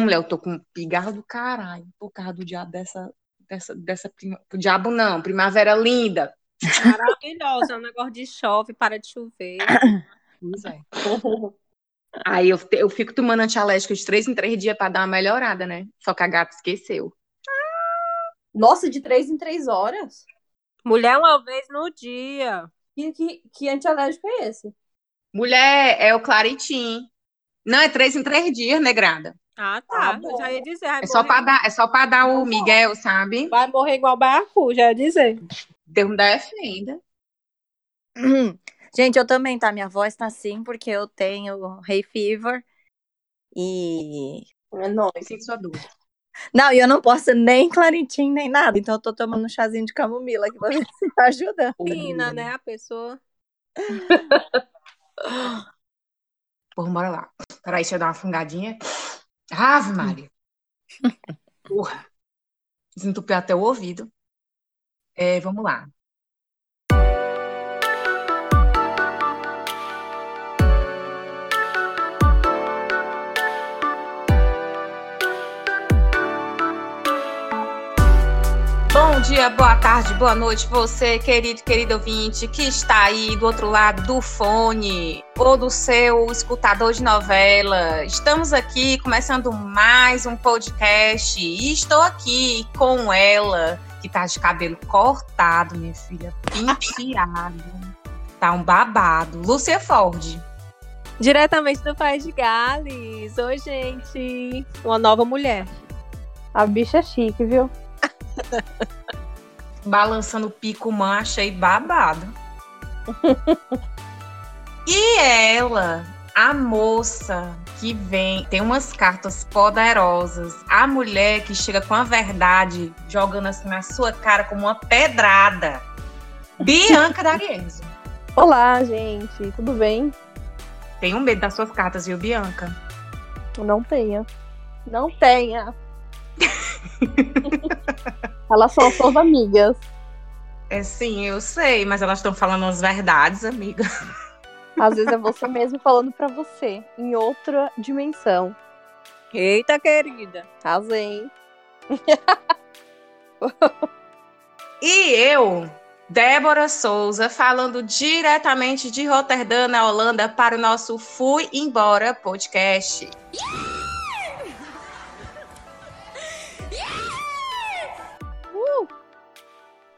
mulher, eu tô com um pigarro do caralho por causa do diabo dessa, dessa, dessa prima... diabo não, primavera linda. Maravilhosa, é um negócio de chove, para de chover. Pois é. Aí eu, eu fico tomando antialérgico de três em três dias pra dar uma melhorada, né? Só que a gata esqueceu. Nossa, de três em três horas? Mulher uma vez no dia. Que, que, que antialérgico é esse? Mulher, é o Claritin. Não, é três em três dias, negrada. Ah, tá. eu já ia dizer. É só, pra dar, é só pra dar o Miguel, sabe? Vai morrer igual baiacu, já ia dizer. Deus me defenda. Gente, eu também, tá? Minha voz tá assim porque eu tenho hay fever e... É nóis. Sinto sua dor. Não, e eu não posso nem claritim, nem nada. Então eu tô tomando um chazinho de camomila aqui pra ver se tá ajudando. Fina, né, a pessoa. Porra, bora lá. Peraí, deixa eu dar uma fungadinha. Ave Maria. Porra. Desentupiu até o ouvido. É, vamos lá. Bom dia, boa tarde, boa noite, você, querido, querido ouvinte, que está aí do outro lado do fone ou do seu escutador de novela. Estamos aqui começando mais um podcast e estou aqui com ela, que tá de cabelo cortado, minha filha, penteado. tá um babado. Lúcia Ford. Diretamente do País de Gales. Oi, gente. Uma nova mulher. A bicha é chique, viu? Balançando o pico man, achei babado. e ela, a moça que vem, tem umas cartas poderosas. A mulher que chega com a verdade, jogando assim na sua cara como uma pedrada. Bianca D'Arienzo. Olá, gente, tudo bem? Tenho medo das suas cartas, viu, Bianca? Não tenha. Não tenha. elas são suas amigas. É sim, eu sei, mas elas estão falando as verdades, amiga. Às vezes é você mesmo falando para você, em outra dimensão. Eita, querida. Casei. e eu, Débora Souza, falando diretamente de Roterdã, na Holanda, para o nosso Fui Embora podcast. Yeah!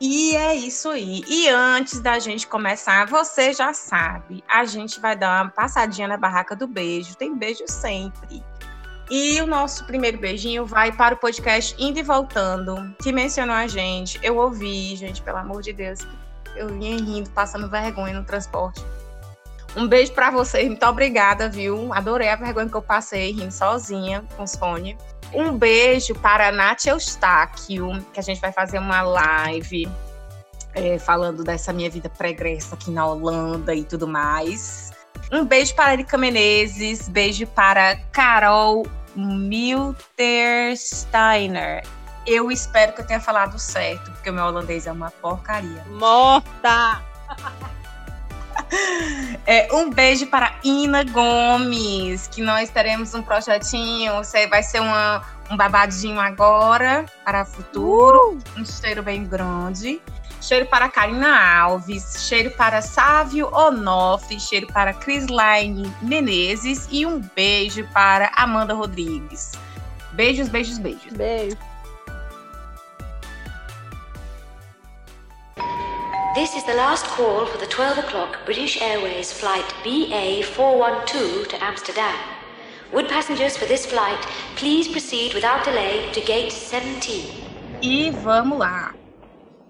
E é isso aí. E antes da gente começar, você já sabe, a gente vai dar uma passadinha na barraca do beijo. Tem beijo sempre. E o nosso primeiro beijinho vai para o podcast Indo e Voltando, que mencionou a gente. Eu ouvi, gente, pelo amor de Deus. Eu vinha rindo, passando vergonha no transporte. Um beijo para vocês, muito obrigada, viu? Adorei a vergonha que eu passei rindo sozinha com os fones. Um beijo para a Nath Eustáquio, que a gente vai fazer uma live é, falando dessa minha vida pregressa aqui na Holanda e tudo mais. Um beijo para Erika Menezes, beijo para Carol Miltersteiner. Eu espero que eu tenha falado certo, porque o meu holandês é uma porcaria. Morta! É, um beijo para Ina Gomes, que nós teremos um projetinho, vai ser uma, um babadinho agora para futuro, uh! um cheiro bem grande. Cheiro para Karina Alves, cheiro para Sávio Onoff, cheiro para Crislaine Menezes e um beijo para Amanda Rodrigues. Beijos, beijos, beijos. Beijo. This is the last call for the 12 o'clock British Airways flight BA412 to Amsterdam. Would passengers for this flight please proceed without delay to gate 17? E vamos lá.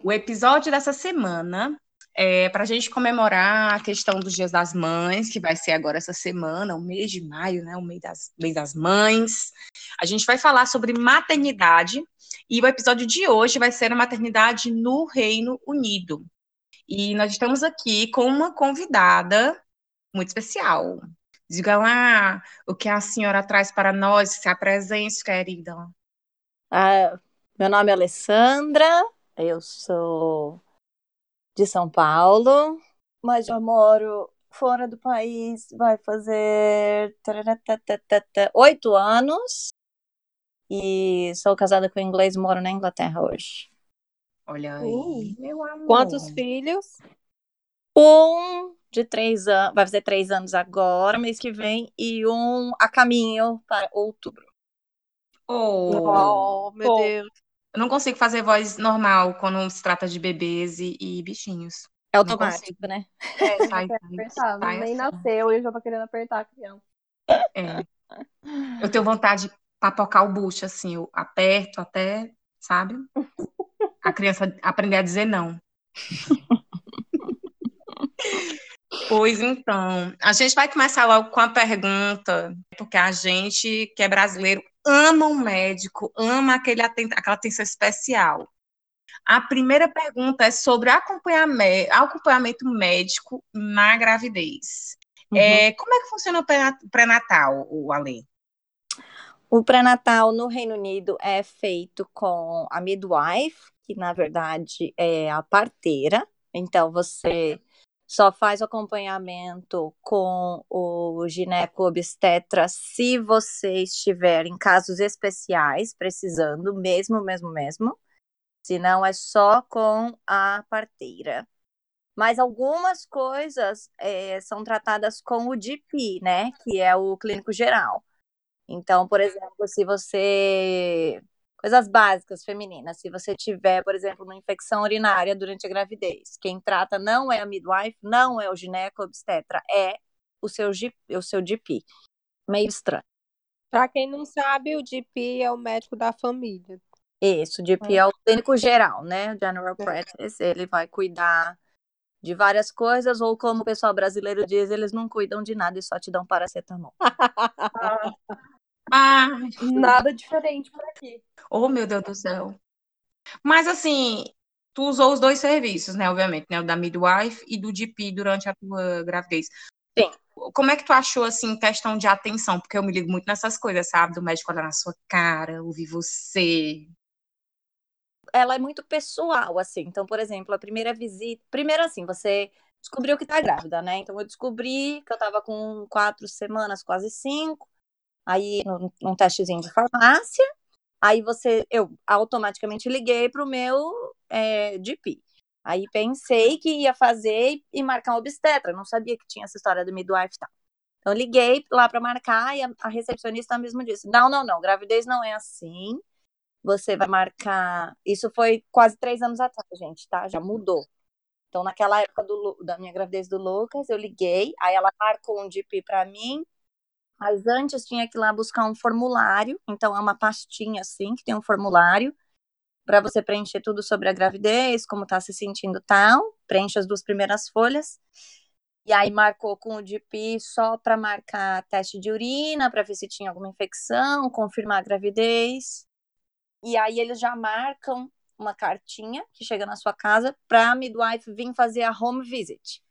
O episódio dessa semana é para a gente comemorar a questão dos Dias das Mães, que vai ser agora essa semana, o mês de maio, né? O mês das, mês das mães. A gente vai falar sobre maternidade e o episódio de hoje vai ser a maternidade no Reino Unido. E nós estamos aqui com uma convidada muito especial. Diga lá o que a senhora traz para nós, se apresente, querida. Ah, meu nome é Alessandra, eu sou de São Paulo, mas eu moro fora do país, vai fazer oito anos. E sou casada com inglês, moro na Inglaterra hoje. Olha aí, Uh, meu amor. Quantos filhos? Um de três anos, vai fazer três anos agora, mês que vem, e um a caminho para outubro. Oh, Oh, meu Bom. Deus. eu não consigo fazer voz normal quando se trata de bebês e, e bichinhos. É automático, consigo. né? É, sai, apertar, sai nem assim. nasceu e eu já tô querendo apertar a criança. É. Eu tenho vontade de papocar o bucho, assim, eu aperto até, sabe? A criança aprender a dizer não. Pois então, a gente vai começar logo com a pergunta, porque a gente que é brasileiro ama um médico, ama aquele aten- aquela atenção especial. A primeira pergunta é sobre acompanhame- acompanhamento médico na gravidez. Uhum. É, como é que funciona o pré- pré-natal, o Ale? O pré-natal no Reino Unido é feito com a midwife, que na verdade é a parteira. Então você só faz o acompanhamento com o gineco-obstetra se você estiver em casos especiais, precisando, mesmo, mesmo, mesmo. Se não, é só com a parteira. Mas algumas coisas eh, são tratadas com o GP, né? Que é o clínico geral. Então, por exemplo, se você. Coisas básicas femininas. Se você tiver, por exemplo, uma infecção urinária durante a gravidez, quem trata não é a midwife, não é o gineco-obstetra, é o seu, o seu GP. Meio estranho. Pra quem não sabe, o GP é o médico da família. Isso, o GP é o clínico geral, né? General Practice. Ele vai cuidar de várias coisas, ou como o pessoal brasileiro diz, eles não cuidam de nada e só te dão paracetamol. Ah, Nada diferente por aqui. oh meu Deus do céu. Mas assim, tu usou os dois serviços, né? Obviamente, né? O da midwife e do GP durante a tua gravidez. Sim. Como é que tu achou, assim, questão de atenção? Porque eu me ligo muito nessas coisas, sabe? Do médico olhar na sua cara, ouvir você. ela é muito pessoal, assim. Então, por exemplo, a primeira visita. Primeiro, assim, você descobriu que tá grávida, né? Então, eu descobri que eu tava com quatro semanas, quase cinco. Aí, num, num testezinho de farmácia. Aí, você. Eu automaticamente liguei pro meu é. Aí, pensei que ia fazer e marcar um obstetra. Não sabia que tinha essa história do midwife e tal. Então, liguei lá para marcar e a, a recepcionista mesmo disse: Não, não, não, gravidez não é assim você vai marcar. Isso foi quase três anos atrás, gente, tá? Já mudou. Então, naquela época do da minha gravidez do Lucas, eu liguei, aí ela marcou um GP pra mim, mas antes tinha que ir lá buscar um formulário. Então, é uma pastinha assim, que tem um formulário para você preencher tudo sobre a gravidez, como tá se sentindo tal. Preenche as duas primeiras folhas. E aí marcou com o GP só para marcar teste de urina, para ver se tinha alguma infecção, confirmar a gravidez. E aí eles já marcam uma cartinha que chega na sua casa para a midwife vir fazer a home visit.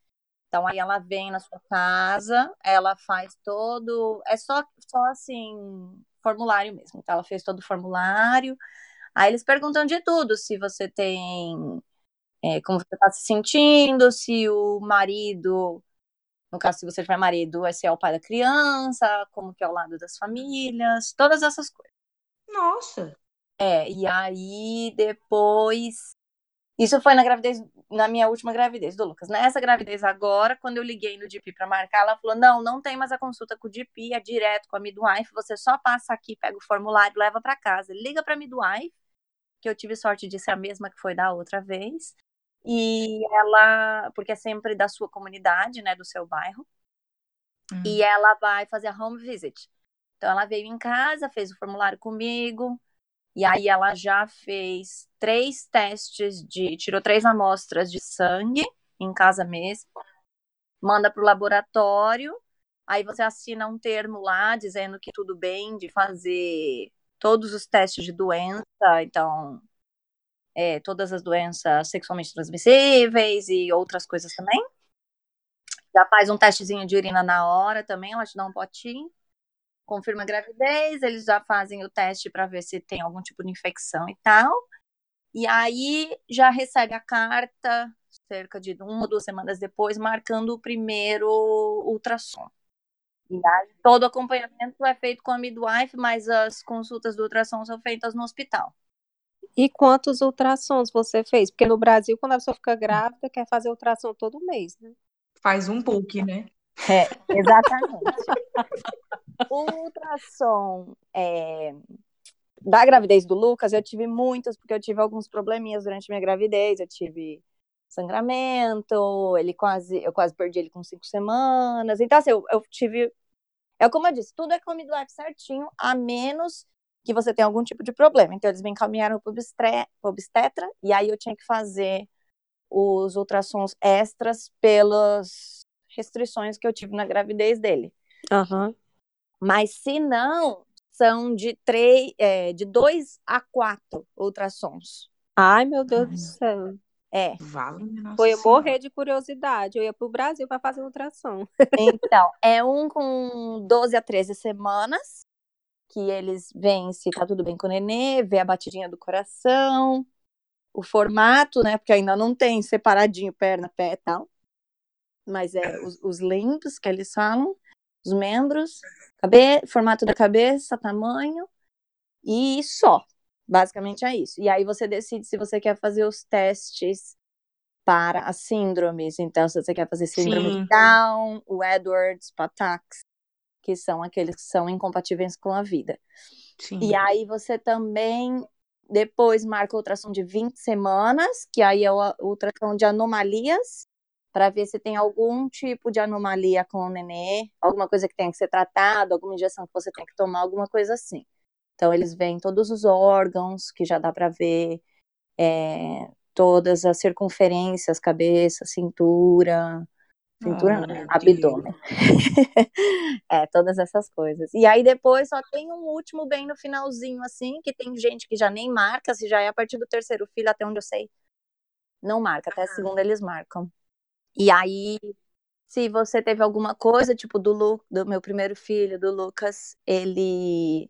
Então aí ela vem na sua casa, ela faz todo, é só só assim, formulário mesmo. Então ela fez todo o formulário. Aí eles perguntam de tudo, se você tem é, como você está se sentindo, se o marido, no caso se você tiver marido, se é o pai da criança, como que é o lado das famílias, todas essas coisas. Nossa. É, e aí depois. Isso foi na gravidez, na minha última gravidez do Lucas. Nessa gravidez agora, quando eu liguei no DP para marcar, ela falou: não, não tem mais a consulta com o DP, é direto com a midwife. Você só passa aqui, pega o formulário, leva para casa. Liga para a midwife, que eu tive sorte de ser a mesma que foi da outra vez. E ela, porque é sempre da sua comunidade, né, do seu bairro. Hum. E ela vai fazer a home visit. Então ela veio em casa, fez o formulário comigo, e aí ela já fez três testes de. tirou três amostras de sangue em casa mesmo, manda para o laboratório, aí você assina um termo lá dizendo que tudo bem de fazer todos os testes de doença, então. é, todas as doenças sexualmente transmissíveis e outras coisas também. Já faz um testezinho de urina na hora também, ela te dá um potinho confirma a gravidez, eles já fazem o teste para ver se tem algum tipo de infecção e tal. E aí já recebe a carta cerca de uma ou duas semanas depois, marcando o primeiro ultrassom. E aí, todo o acompanhamento é feito com a midwife, mas as consultas do ultrassom são feitas no hospital. E quantos ultrassons você fez? Porque no Brasil, quando a pessoa fica grávida, quer fazer ultrassom todo mês, né? Faz um book, né? É, exatamente. o ultrassom é, da gravidez do Lucas, eu tive muitos, porque eu tive alguns probleminhas durante minha gravidez. Eu tive sangramento, ele quase, eu quase perdi ele com cinco semanas. Então, assim, eu, eu tive. É como eu disse, tudo é com midwife certinho, a menos que você tenha algum tipo de problema. Então, eles me encaminharam para o obstetra, e aí eu tinha que fazer os ultrassons extras pelas restrições que eu tive na gravidez dele. Aham. Mas se não, são de três, é, de dois a quatro ultrassons. Ai, meu Deus do céu. É. Vale, nossa Foi eu morrer de curiosidade. Eu ia pro Brasil para fazer ultrassom. Então, é um com 12 a 13 semanas, que eles veem se tá tudo bem com o nenê, vê a batidinha do coração, o formato, né? Porque ainda não tem separadinho perna, pé e tal. Mas é os, os limbs que eles falam, os membros, cabe, formato da cabeça, tamanho, e só. Basicamente é isso. E aí você decide se você quer fazer os testes para as síndromes. Então, se você quer fazer síndrome Sim. de Down, o Edwards, Patax, que são aqueles que são incompatíveis com a vida. Sim. E aí você também depois marca a ultrassom de 20 semanas, que aí é o ultrassom de anomalias, para ver se tem algum tipo de anomalia com o nenê, alguma coisa que tenha que ser tratada, alguma injeção que você tem que tomar, alguma coisa assim. Então eles veem todos os órgãos, que já dá para ver é, todas as circunferências, cabeça, cintura, cintura não, meu abdômen. é, todas essas coisas. E aí depois só tem um último bem no finalzinho, assim, que tem gente que já nem marca, se já é a partir do terceiro filho, até onde eu sei. Não marca, até a segunda eles marcam. E aí, se você teve alguma coisa, tipo do, Lu, do meu primeiro filho, do Lucas, ele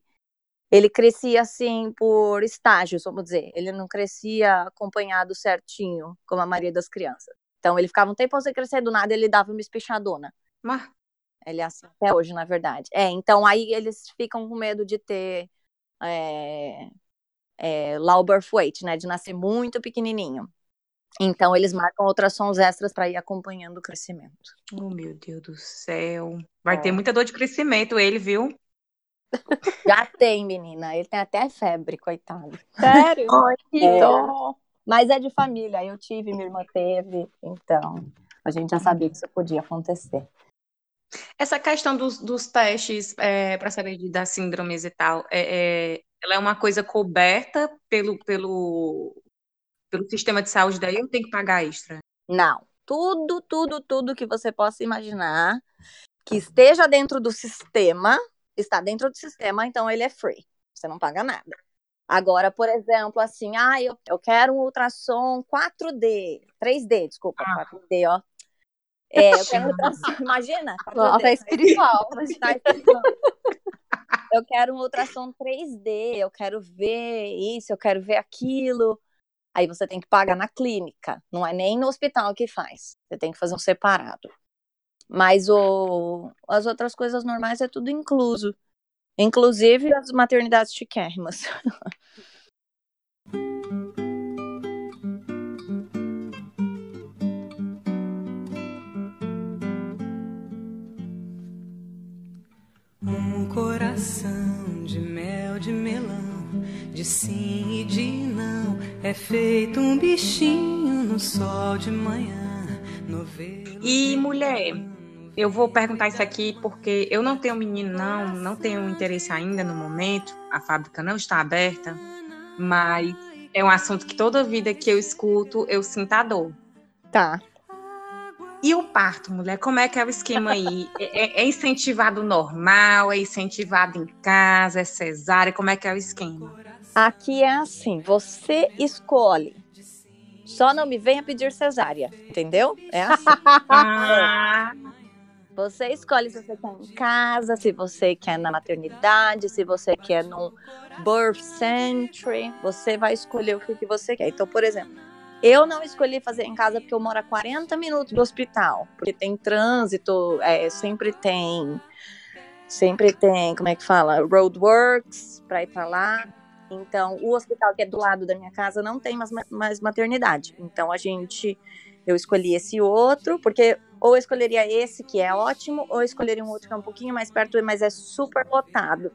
ele crescia assim por estágios, vamos dizer. Ele não crescia acompanhado certinho, como a maioria das crianças. Então ele ficava um tempo sem crescer, do nada ele dava uma espichadona. Mas, Ele é assim até hoje, na verdade. É, então aí eles ficam com medo de ter é, é, low birth weight, né? De nascer muito pequenininho. Então eles marcam ultrassons extras para ir acompanhando o crescimento. oh, meu Deus do céu. Vai É. ter muita dor de crescimento ele, viu? Já tem, menina. Ele tem até febre, coitado. Sério? Ai, que É. dó. Mas é de família. Eu tive, minha irmã teve. Então a gente já sabia que isso podia acontecer. Essa questão dos, dos testes para saber de- das síndromes e tal, é, é- ela é uma coisa coberta pelo, pelo, pelo sistema de saúde daí ou tem que pagar extra? Não. Tudo, tudo, tudo que você possa imaginar que esteja dentro do sistema, está dentro do sistema, então ele é free. Você não paga nada. Agora, por exemplo, assim, ah, eu, eu quero um ultrassom 4D, 3D, desculpa, Ah. 4D, ó. É, eu quero um ultrassom, imagina? 4D, Nossa, é espiritual. Tá explicando. Eu quero um ultrassom 3D, eu quero ver isso, eu quero ver aquilo. Aí você tem que pagar na clínica, não é nem no hospital que faz. Você tem que fazer um separado. Mas o, as outras coisas normais é tudo incluso. Inclusive as maternidades chiquérrimas. Um coração de mel de melão, de sim e de não, é feito um bichinho no sol de manhã, novelo. E mulher, Eu vou perguntar isso aqui porque eu não tenho menino, não, não tenho interesse ainda no momento. A fábrica não está aberta, mas é um assunto que toda vida que eu escuto, eu sinto a dor. Tá. E o parto, mulher, como é que é o esquema aí? É, é- é incentivado normal? É incentivado em casa? É cesárea? Como é que é o esquema? Aqui é assim, você escolhe. Só não me venha pedir cesárea, entendeu? É assim. Ah, Você escolhe se você quer em casa, se você quer na maternidade, se você quer num birth century. Você vai escolher o que, você quer. Então, por exemplo, eu não escolhi fazer em casa porque eu moro a 40 minutos do hospital. Porque tem trânsito, é, sempre tem Sempre tem, como é que fala? Roadworks para ir para lá. Então, o hospital que é do lado da minha casa não tem mais, mais maternidade. Então, a gente. Eu escolhi esse outro, porque ou eu escolheria esse, que é ótimo, ou eu escolheria um outro que é um pouquinho mais perto, mas é super lotado.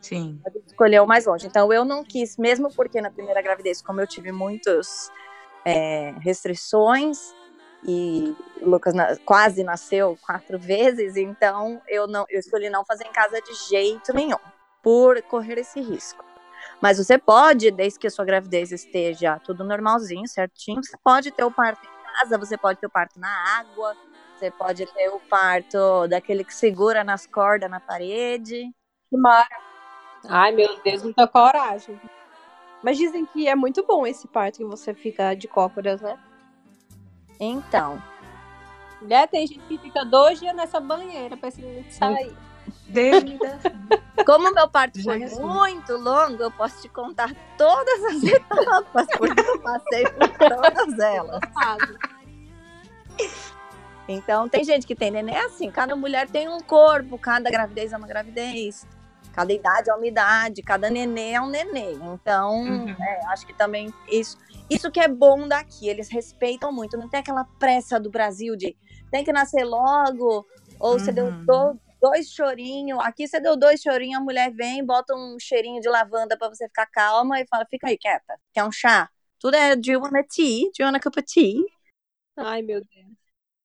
Sim. Escolheu o mais longe. Então, eu não quis, mesmo porque na primeira gravidez, como eu tive muitas é, restrições, e o Lucas na, quase nasceu quatro vezes, então eu não eu escolhi não fazer em casa de jeito nenhum, por correr esse risco. Mas você pode, desde que a sua gravidez esteja tudo normalzinho, certinho, você pode ter o parto em casa, você pode ter o parto na água, você pode ter o parto daquele que segura nas cordas na parede. Que mara. Ai, meu Deus, muita coragem. Mas dizem que é muito bom esse parto que você fica de cócoras, né? Então. Né? Tem gente que fica dois dias nessa banheira pra esse menino sair. Como meu parto foi muito longo, eu posso te contar todas as etapas, porque eu passei por todas elas. Então, tem gente que tem neném assim, cada mulher tem um corpo, cada gravidez é uma gravidez, cada idade é uma idade, cada neném é um neném. Então, uhum. é, acho que também isso, isso que é bom daqui, eles respeitam muito, não tem aquela pressa do Brasil de tem que nascer logo, ou uhum. você deu do, dois chorinhos, aqui você deu dois chorinhos, a mulher vem, bota um cheirinho de lavanda para você ficar calma e fala, fica aí quieta, quer um chá? Tudo é, do you want a tea? Do you want a cup of tea? Ai, meu Deus.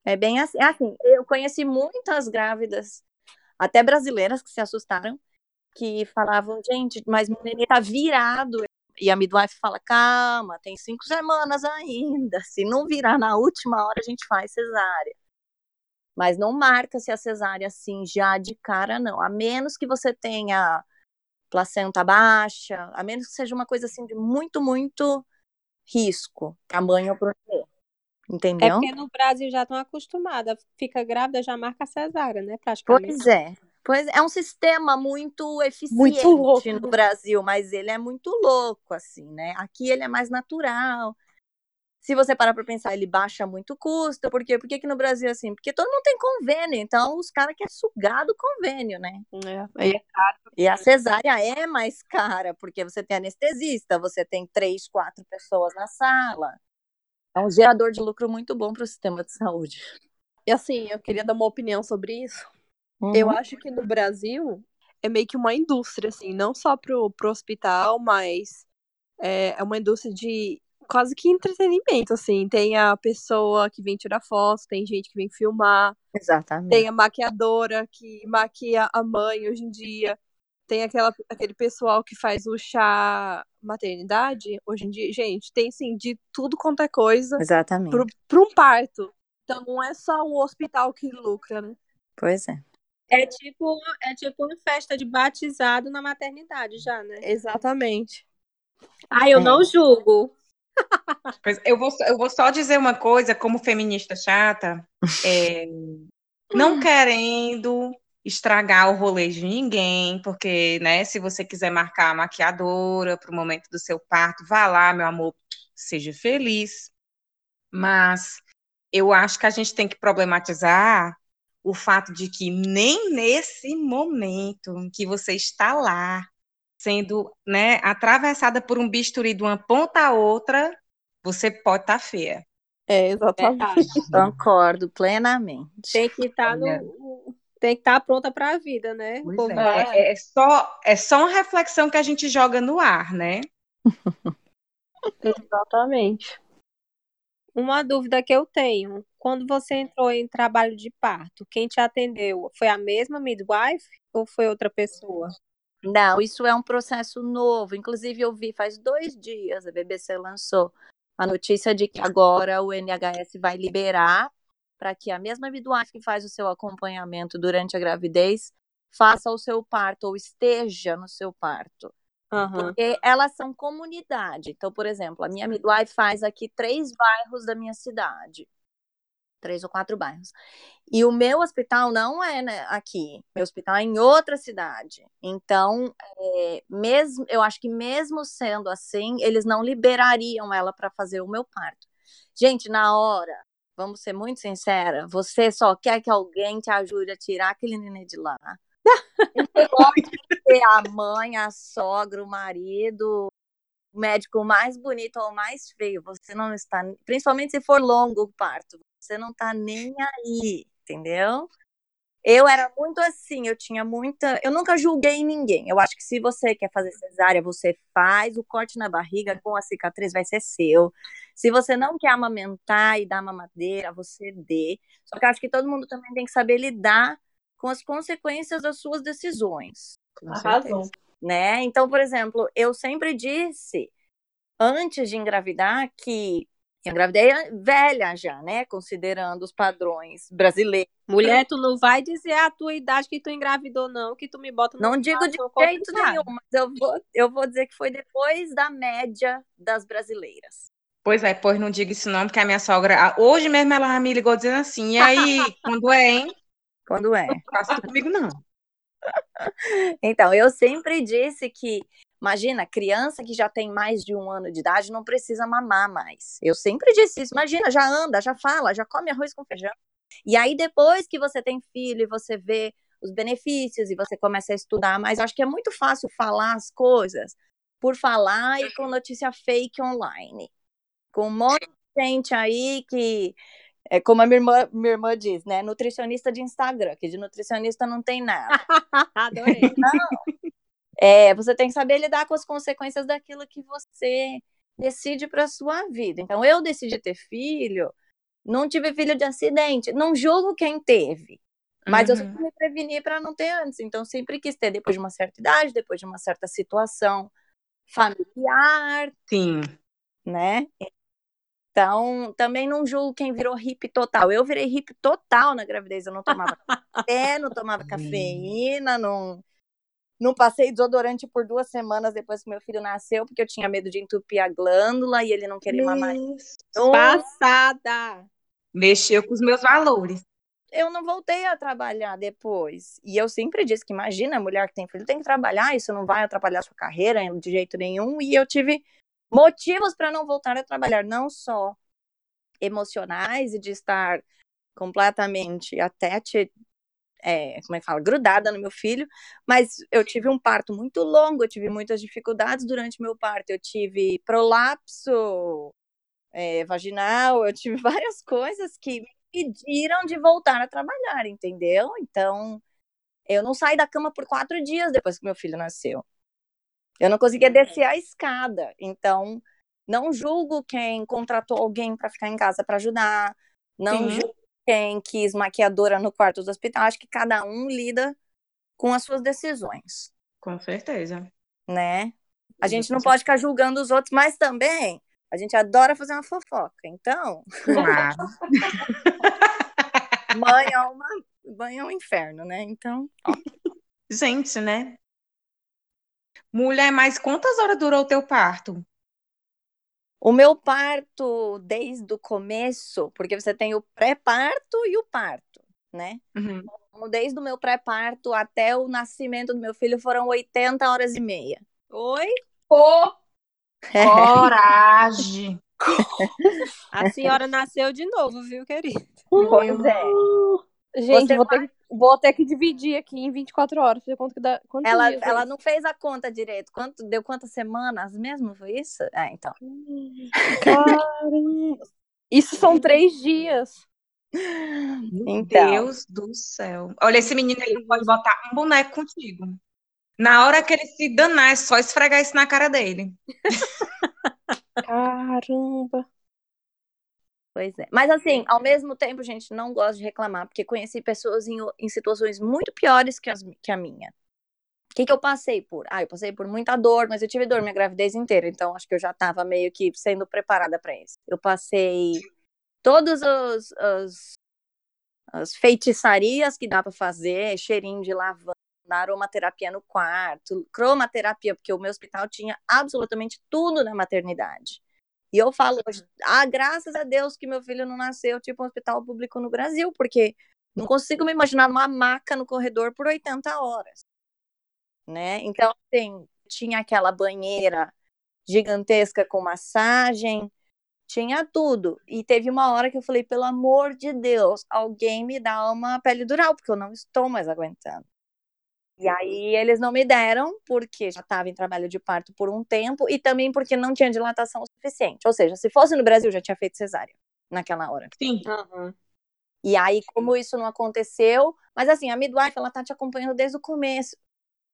É bem assim, é assim, eu conheci muitas grávidas, até brasileiras que se assustaram, que falavam, gente, mas meu neném tá virado. E a midwife fala, calma, tem cinco semanas ainda. Se não virar na última hora, a gente faz cesárea. Mas não marca-se a cesárea assim já de cara, não. A menos que você tenha placenta baixa, a menos que seja uma coisa assim de muito, muito risco, tamanho para o Entendeu? É porque no Brasil já estão acostumadas, fica grávida, já marca a cesárea, né? Praticamente. Pois é. Pois é um sistema muito eficiente muito no Brasil, mas ele é muito louco, assim, né? Aqui ele é mais natural. Se você parar para pensar, ele baixa muito custo. Por quê? Por que, que no Brasil é assim? Porque todo mundo tem convênio, então os caras querem sugar do convênio, né? É, é caro. E a cesárea é mais cara, porque você tem anestesista, você tem três, quatro pessoas na sala. É um gerador de lucro muito bom para o sistema de saúde. E assim, eu queria dar uma opinião sobre isso. Uhum. Eu acho que no Brasil é meio que uma indústria, assim, não só pro, pro hospital, mas é, é uma indústria de quase que entretenimento, assim. Tem a pessoa que vem tirar foto, tem gente que vem filmar. Exatamente. Tem a maquiadora que maquia a mãe hoje em dia. Tem aquela, aquele pessoal que faz o chá maternidade hoje em dia. Gente, tem sim de tudo quanto é coisa. Exatamente. Para um parto. Então não é só o hospital que lucra, né? Pois é. É tipo, é tipo uma festa de batizado na maternidade já, né? Exatamente. Ah, eu é. não julgo. Eu, vou, eu vou só dizer uma coisa, como feminista chata, é, não querendo estragar o rolê de ninguém, porque, né, se você quiser marcar a maquiadora para o momento do seu parto, vá lá, meu amor, seja feliz. Mas eu acho que a gente tem que problematizar o fato de que nem nesse momento em que você está lá, sendo né, atravessada por um bisturi de uma ponta a outra, você pode estar tá feia. É, exatamente. Concordo plenamente. Tem que estar tá no. Tem que estar tá pronta para a vida, né? É. É, é, só, é só uma reflexão que a gente joga no ar, né? Exatamente. Uma dúvida que eu tenho: quando você entrou em trabalho de parto, quem te atendeu foi a mesma midwife ou foi outra pessoa? Não, isso é um processo novo. Inclusive, eu vi faz dois dias a BBC lançou a notícia de que agora o NHS vai liberar para que a mesma midwife que faz o seu acompanhamento durante a gravidez faça o seu parto ou esteja no seu parto. Uhum. Porque elas são comunidade. Então, por exemplo, a minha midwife faz aqui três bairros da minha cidade três ou quatro bairros. E o meu hospital não é né, aqui, meu hospital é em outra cidade. Então, é, mesmo, eu acho que mesmo sendo assim, eles não liberariam ela para fazer o meu parto. Gente, na hora, vamos ser muito sincera, você só quer que alguém te ajude a tirar aquele nenê de lá. Ter a mãe, a sogra, o marido, o médico mais bonito ou mais feio, você não está, principalmente se for longo o parto, você não está nem aí, entendeu? Eu era muito assim, eu tinha muita. Eu nunca julguei ninguém. Eu acho que se você quer fazer cesárea, você faz. O corte na barriga com a cicatriz vai ser seu. Se você não quer amamentar e dar mamadeira, você dê. Só que eu acho que todo mundo também tem que saber lidar com as consequências das suas decisões. Arrasou. Né? Então, por exemplo, eu sempre disse antes de engravidar que eu engravidei velha já, né? Considerando os padrões brasileiros. Mulher, tu não vai dizer a tua idade que tu engravidou, não, que tu me bota Não digo de jeito nenhum, mas eu vou, eu vou dizer que foi depois da média das brasileiras. Pois é, pois não diga isso não, porque a minha sogra, hoje mesmo ela me ligou dizendo assim, e aí, quando é, hein? Quando é? Não faça comigo não. Então, eu sempre disse que Imagina, criança que já tem mais de um ano de idade não precisa mamar mais. Eu sempre disse isso. Imagina, já anda, já fala, já come arroz com feijão. E aí, depois que você tem filho e você vê os benefícios e você começa a estudar, mas acho que é muito fácil falar as coisas por falar e com notícia fake online. Com um monte de gente aí que, é como a minha irmã, minha irmã diz, né? Nutricionista de Instagram, que de nutricionista não tem nada. Adorei. Não. É, você tem que saber lidar com as consequências daquilo que você decide para sua vida. Então, eu decidi ter filho, não tive filho de acidente, não julgo quem teve, mas uhum. eu sempre me preveni para não ter antes. Então, sempre quis ter depois de uma certa idade, depois de uma certa situação familiar. Sim. Né? Então, também não julgo quem virou hippie total. Eu virei hippie total na gravidez. Eu não tomava café, não tomava cafeína, não não passei desodorante por duas semanas depois que meu filho nasceu, porque eu tinha medo de entupir a glândula e ele não queria mamar. Passada! Mexeu com os meus valores. Eu não voltei a trabalhar depois. E eu sempre disse que, imagina, a mulher que tem filho tem que trabalhar, isso não vai atrapalhar sua carreira de jeito nenhum. E eu tive motivos para não voltar a trabalhar, não só emocionais e de estar completamente até te, é, como é que fala, grudada no meu filho, mas eu tive um parto muito longo, eu tive muitas dificuldades durante meu parto, eu tive prolapso é, vaginal, eu tive várias coisas que me impediram de voltar a trabalhar, entendeu? Então, eu não saí da cama por quatro dias depois que meu filho nasceu. Eu não conseguia descer a escada, então não julgo quem contratou alguém para ficar em casa para ajudar, não Sim. julgo quem quis maquiadora no quarto do hospital. Acho que cada um lida com as suas decisões. Com certeza. Né? A gente não pode ficar julgando os outros, mas também a gente adora fazer uma fofoca. Então. Claro. mãe é uma. Mãe é um inferno, né? Então. Ó. Gente, né? Mulher, mas quantas horas durou o teu parto? O meu parto, desde o começo, porque você tem o pré-parto e o parto, né? Uhum. Então, desde o meu pré-parto até o nascimento do meu filho foram 80 horas e meia. Oi? Pô! Coragem! A senhora nasceu de novo, viu, querida? Pois é. Gente, vou ter, vou ter, que dividir aqui em 24 horas. Quanto que dá, ela dias ela não fez a conta direito. Quanto, deu quantas semanas mesmo? Foi isso? É, então. Caramba. Isso são três dias. Meu então. Deus do céu. Olha, esse menino ele pode botar um boneco contigo. Na hora que ele se danar, é só esfregar isso na cara dele. Caramba. Pois é. Mas assim, ao mesmo tempo, gente, não gosto de reclamar, porque conheci pessoas em, em situações muito piores que, as, que a minha. O que, que eu passei por? Ah, eu passei por muita dor, mas eu tive dor minha gravidez inteira, então acho que eu já estava meio que sendo preparada para isso. Eu passei todas os, os, as feitiçarias que dá para fazer, cheirinho de lavanda, aromaterapia no quarto, cromaterapia, porque o meu hospital tinha absolutamente tudo na maternidade. E eu falo hoje, ah, graças a Deus que meu filho não nasceu tipo um hospital público no Brasil, porque não consigo me imaginar numa maca no corredor por 80 horas. Né? Então, assim, tinha aquela banheira gigantesca com massagem, tinha tudo. E teve uma hora que eu falei, pelo amor de Deus, alguém me dá uma pele dural, porque eu não estou mais aguentando. E aí eles não me deram porque já estava em trabalho de parto por um tempo e também porque não tinha dilatação o suficiente. Ou seja, se fosse no Brasil já tinha feito cesárea naquela hora. Sim. Aham. E aí como isso não aconteceu, mas assim, a midwife ela tá te acompanhando desde o começo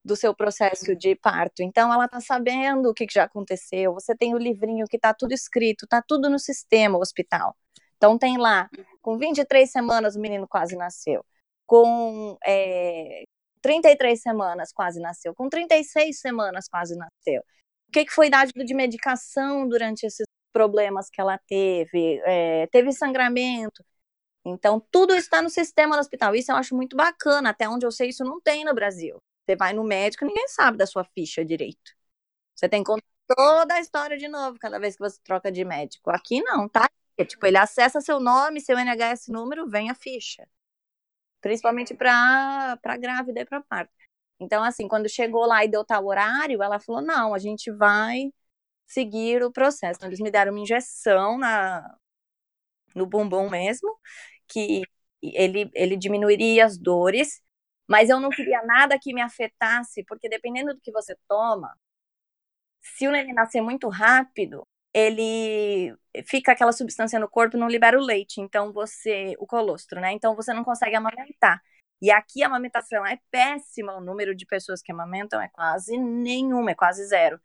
do seu processo de parto. Então ela tá sabendo o que, que já aconteceu. Você tem o livrinho que tá tudo escrito, tá tudo no sistema o hospital. Então tem lá, com 23 semanas o menino quase nasceu. Com é, 33 semanas quase nasceu. Com 36 semanas quase nasceu. O que, que foi dado de medicação durante esses problemas que ela teve? É, teve sangramento. Então, tudo está no sistema do hospital. Isso eu acho muito bacana. Até onde eu sei, isso não tem no Brasil. Você vai no médico, ninguém sabe da sua ficha direito. Você tem que contar toda a história de novo cada vez que você troca de médico. Aqui não, tá? É, tipo, ele acessa seu nome, seu NHS número, vem a ficha. Principalmente para grávida e para parto. Então, assim, quando chegou lá e deu tal horário, ela falou: não, a gente vai seguir o processo. Então, eles me deram uma injeção na, no bumbum mesmo, que ele, ele diminuiria as dores, mas eu não queria nada que me afetasse, porque dependendo do que você toma, se o neném nascer muito rápido, ele fica aquela substância no corpo não libera o leite, então você, o colostro, né? Então você não consegue amamentar. E aqui a amamentação é péssima, o número de pessoas que amamentam é quase nenhuma, é quase zero.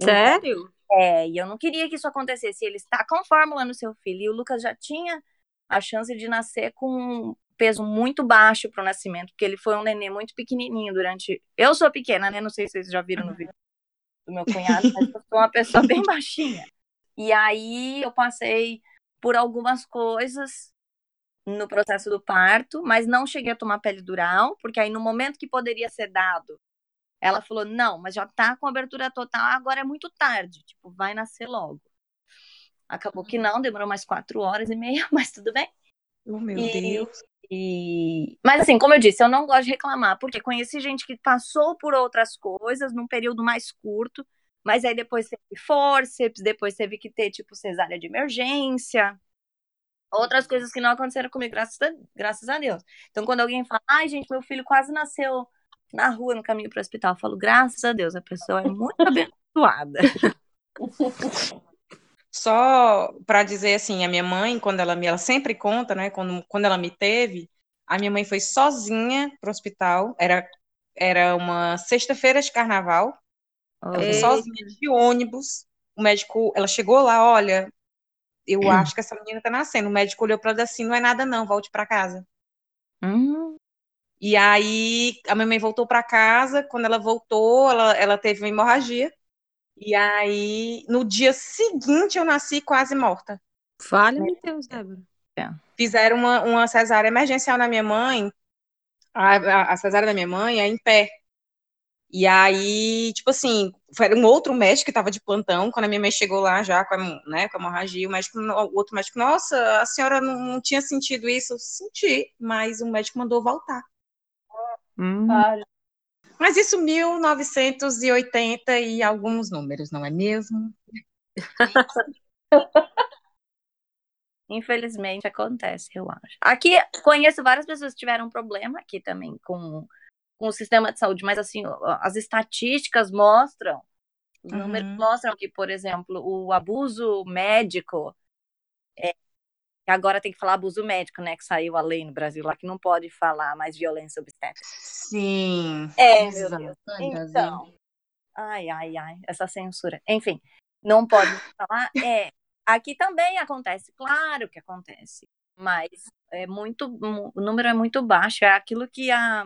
Então, Sério? é, e eu não queria que isso acontecesse. Ele está com fórmula no seu filho. E o Lucas já tinha a chance de nascer com um peso muito baixo para o nascimento, porque ele foi um neném muito pequenininho durante. Eu sou pequena, né? Não sei se vocês já viram no vídeo do meu cunhado, mas eu sou uma pessoa bem baixinha. E aí eu passei por algumas coisas no processo do parto, mas não cheguei a tomar pele dural, porque aí no momento que poderia ser dado ela falou: não, mas já tá com abertura total, agora é muito tarde, tipo, vai nascer logo. Acabou que não, demorou mais quatro horas e meia, mas tudo bem. Oh, meu E- Deus. E... Mas assim, como eu disse, eu não gosto de reclamar, porque conheci gente que passou por outras coisas num período mais curto, mas aí depois teve fórceps, depois teve que ter, tipo, cesárea de emergência. Outras coisas que não aconteceram comigo, graças a, graças a Deus. Então, quando alguém fala, ai, gente, meu filho quase nasceu na rua, no caminho para o hospital, eu falo, graças a Deus, a pessoa é muito abençoada. Só para dizer assim, a minha mãe, quando ela me, ela sempre conta, né, quando, quando ela me teve, a minha mãe foi sozinha pro hospital, era, era uma sexta-feira de carnaval, ela foi Ei. sozinha de ônibus, o médico, ela chegou lá, olha, eu acho que essa menina tá nascendo, o médico olhou para ela assim, não é nada não, volte para casa. Hum, E aí a minha mãe voltou para casa, quando ela voltou, ela, ela teve uma hemorragia, e aí no dia seguinte eu nasci quase morta. Fale-me Deus, Débora. fizeram uma, uma cesárea emergencial na minha mãe, a, a, a cesárea da minha mãe é em pé. E aí, tipo assim, foi um outro médico que estava de plantão, quando a minha mãe chegou lá já com a, né, com a hemorragia, o médico, o outro médico, nossa, a senhora não, não tinha sentido isso? Eu senti, mas o médico mandou voltar. hum. Mas isso 1980 e alguns números, não é mesmo? Infelizmente acontece, eu acho. Aqui conheço várias pessoas que tiveram problema aqui também com, com o sistema de saúde, mas assim, as estatísticas mostram, os números Uhum. mostram que, por exemplo, o abuso médico, é, agora tem que falar abuso médico, né? Que saiu a lei no Brasil lá que não pode falar mais violência obstétrica. Sim. É, meu. Deus. Então, ai, ai, ai, essa censura. Enfim, não pode falar. É, aqui também acontece, claro que acontece, mas é muito, o número é muito baixo. É aquilo que a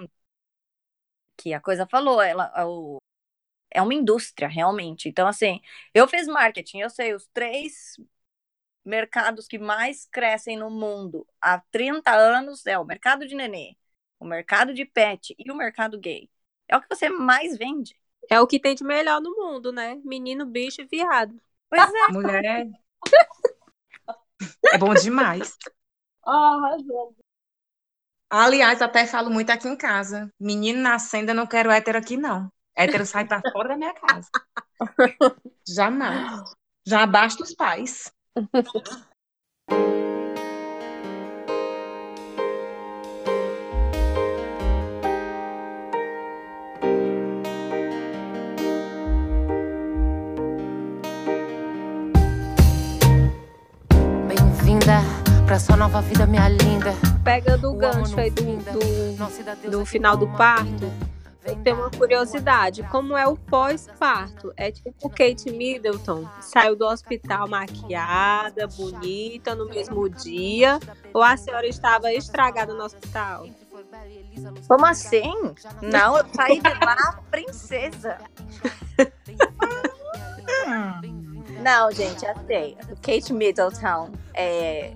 que a coisa falou. Ela, o, é uma indústria realmente. Então, assim, eu fiz marketing, eu sei os três mercados que mais crescem no mundo há 30 anos é o mercado de nenê, o mercado de pet e o mercado gay. É o que você mais vende. É o que tem de melhor no mundo, né? Menino, bicho e viado. Pois é. Mulher. É bom demais. Aliás, até falo muito aqui em casa. Menino nascendo, eu não quero hétero aqui, não. Hétero sai pra fora da minha casa. Jamais. Já basta os pais. essa nova vida, minha linda. Pegando o gancho aí do, do, do final do parto, eu tenho uma curiosidade. Como é o pós-parto? É tipo Kate Middleton, saiu do hospital maquiada, bonita, no mesmo dia? Ou a senhora estava estragada no hospital? Como assim? Não, eu saí de lá princesa. Não, gente, sei. Kate Middleton é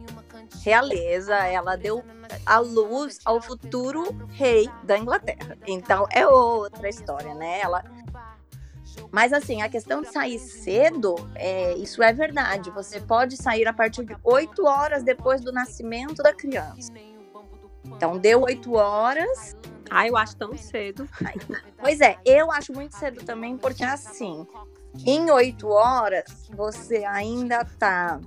realeza, ela deu a luz ao futuro rei da Inglaterra. Então é outra história, né? Ela mas assim, a questão de sair cedo, é, isso é verdade. Você pode sair a partir de 8 horas depois do nascimento da criança. Então, deu 8 horas. Ah, eu acho tão cedo. Pois é, eu acho muito cedo também, porque assim, em 8 horas, você ainda tá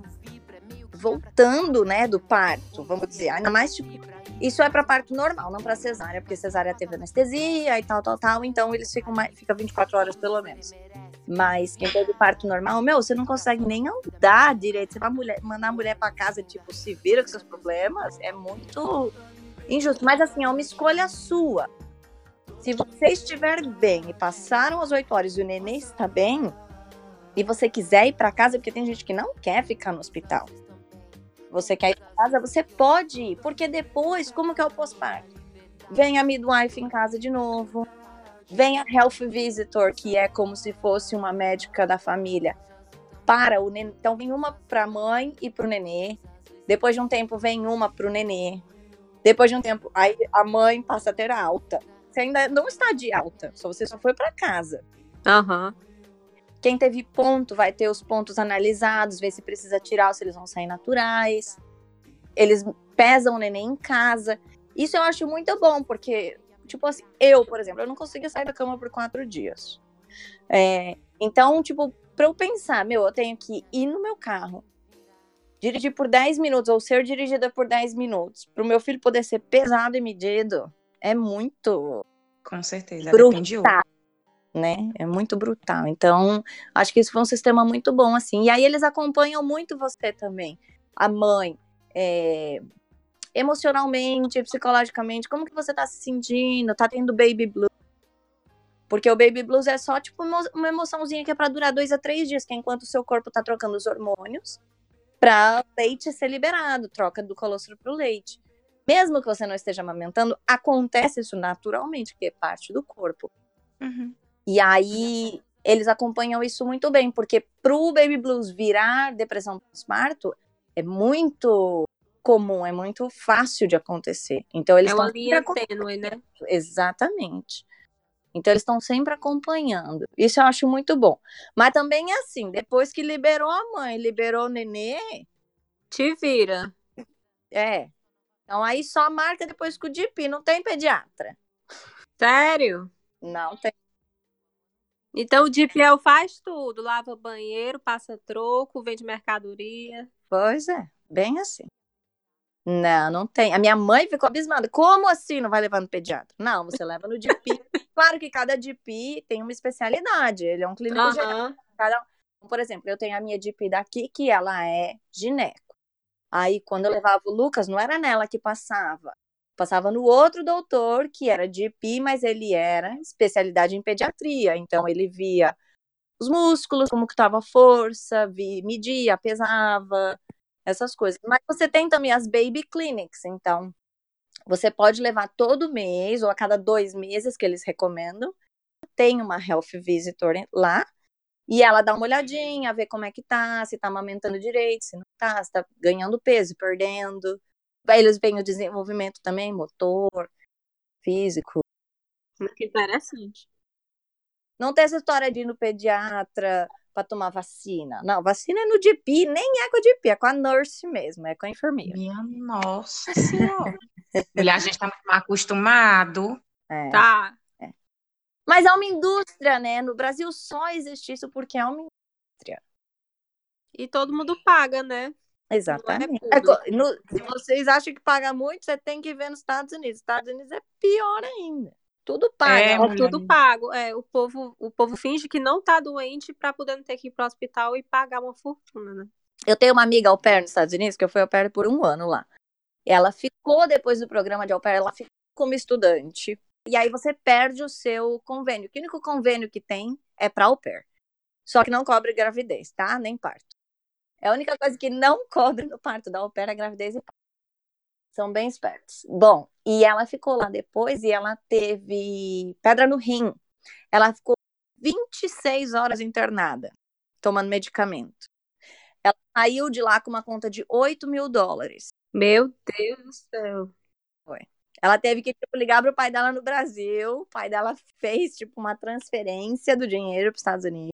voltando, né, do parto, vamos dizer. Ainda mais, tipo, isso é para parto normal, não para cesárea, porque cesárea teve anestesia e tal, tal, tal. Então, eles ficam mais, fica 24 horas pelo menos. Mas quem teve parto normal, meu, você não consegue nem andar direito. Você vai mulher, mandar a mulher para casa, tipo, se vira com seus problemas, é muito injusto. Mas assim, é uma escolha sua. Se você estiver bem e passaram as oito horas e o neném está bem, e você quiser ir para casa, porque tem gente que não quer ficar no hospital. Você quer ir para casa, você pode ir, porque depois, como que é o pós-parto? Vem a midwife em casa de novo, vem a health visitor, que é como se fosse uma médica da família, para o. Então vem uma para a mãe e para o nenê. Depois de um tempo vem uma para o nenê. Depois de um tempo, aí a mãe passa a ter alta. Você ainda não está de alta, só você só foi para casa. Aham. Uhum. Quem teve ponto vai ter os pontos analisados, ver se precisa tirar ou se eles vão sair naturais. Eles pesam o neném em casa. Isso eu acho muito bom, porque, tipo assim, eu, por exemplo, eu não conseguia sair da cama por quatro dias. É, então, tipo, para eu pensar, meu, eu tenho que ir no meu carro, dirigir por 10 minutos ou ser dirigida por 10 minutos, para o meu filho poder ser pesado e medido, é muito. Com certeza, brutal, né? É muito brutal. Então, acho que isso foi um sistema muito bom, assim. E aí eles acompanham muito você também, a mãe, é, emocionalmente, psicologicamente, como que você tá se sentindo? Tá tendo baby blues? Porque o baby blues é só tipo uma emoçãozinha que é para durar dois a três dias, que é enquanto o seu corpo tá trocando os hormônios para leite ser liberado, troca do colostro para o leite. Mesmo que você não esteja amamentando, acontece isso naturalmente, que é parte do corpo. Uhum. E aí eles acompanham isso muito bem, porque para o baby blues virar depressão pós-parto é muito comum, é muito fácil de acontecer. Então eles é uma linha tênue, né? Exatamente. Então eles estão sempre acompanhando. Isso eu acho muito bom. Mas também é assim, depois que liberou a mãe, liberou o nenê, te vira. É. Então aí só marca depois com o DIP, não tem pediatra. Sério? Não tem. Então o DIPL faz tudo, lava banheiro, passa troco, vende mercadoria. Pois é, bem assim. Não, não tem. A minha mãe ficou abismada. Como assim não vai levar no pediatra? Não, você leva no DP. claro que cada DP tem uma especialidade. Ele é um clínico geral. Cada... Por exemplo, eu tenho a minha DP daqui, que ela é gineco. Aí, quando eu levava o Lucas, não era nela que passava. Passava no outro doutor, que era DP, mas ele era especialidade em pediatria. Então, ele via os músculos, como que estava a força, via, media, pesava, essas coisas. Mas você tem também as baby clinics, então você pode levar todo mês ou a cada dois meses que eles recomendam. Tem uma health visitor lá e ela dá uma olhadinha, vê como é que tá, se tá amamentando direito, se não tá, se tá ganhando peso, perdendo. Eles veem o desenvolvimento também, motor, físico. Que interessante. Não tem essa história de ir no pediatra para tomar vacina. Não, vacina é no DP, nem é com a DP, é com a nurse mesmo, é com a enfermeira. Minha nossa senhora. Mulher, a gente tá muito acostumado. É. Tá. Mas é uma indústria, né? No Brasil só existe isso porque é uma indústria. E todo mundo paga, né? Exatamente. É É co- no- se vocês acham que paga muito, você tem que ver nos Estados Unidos. Estados Unidos é pior ainda. Tudo paga. É, É tudo pago. É, o povo, o povo finge que não tá doente pra poder ter que ir pro hospital e pagar uma fortuna, né? Eu tenho uma amiga au pair nos Estados Unidos, que eu fui au pair por um ano lá. Ela ficou depois do programa de au pair, ela ficou como estudante. E aí você perde o seu convênio. O único convênio que tem é para au pair. Só que não cobre gravidez, tá? Nem parto. É a única coisa que não cobre no parto da é gravidez e parto. São bem espertos. Bom, e ela ficou lá depois e ela teve pedra no rim. Ela ficou 26 horas internada, tomando medicamento. Ela saiu de lá com uma conta de 8 mil dólares. Meu Deus do céu. Foi. Ela teve que tipo, ligar para o pai dela no Brasil. O pai dela fez tipo uma transferência do dinheiro para os Estados Unidos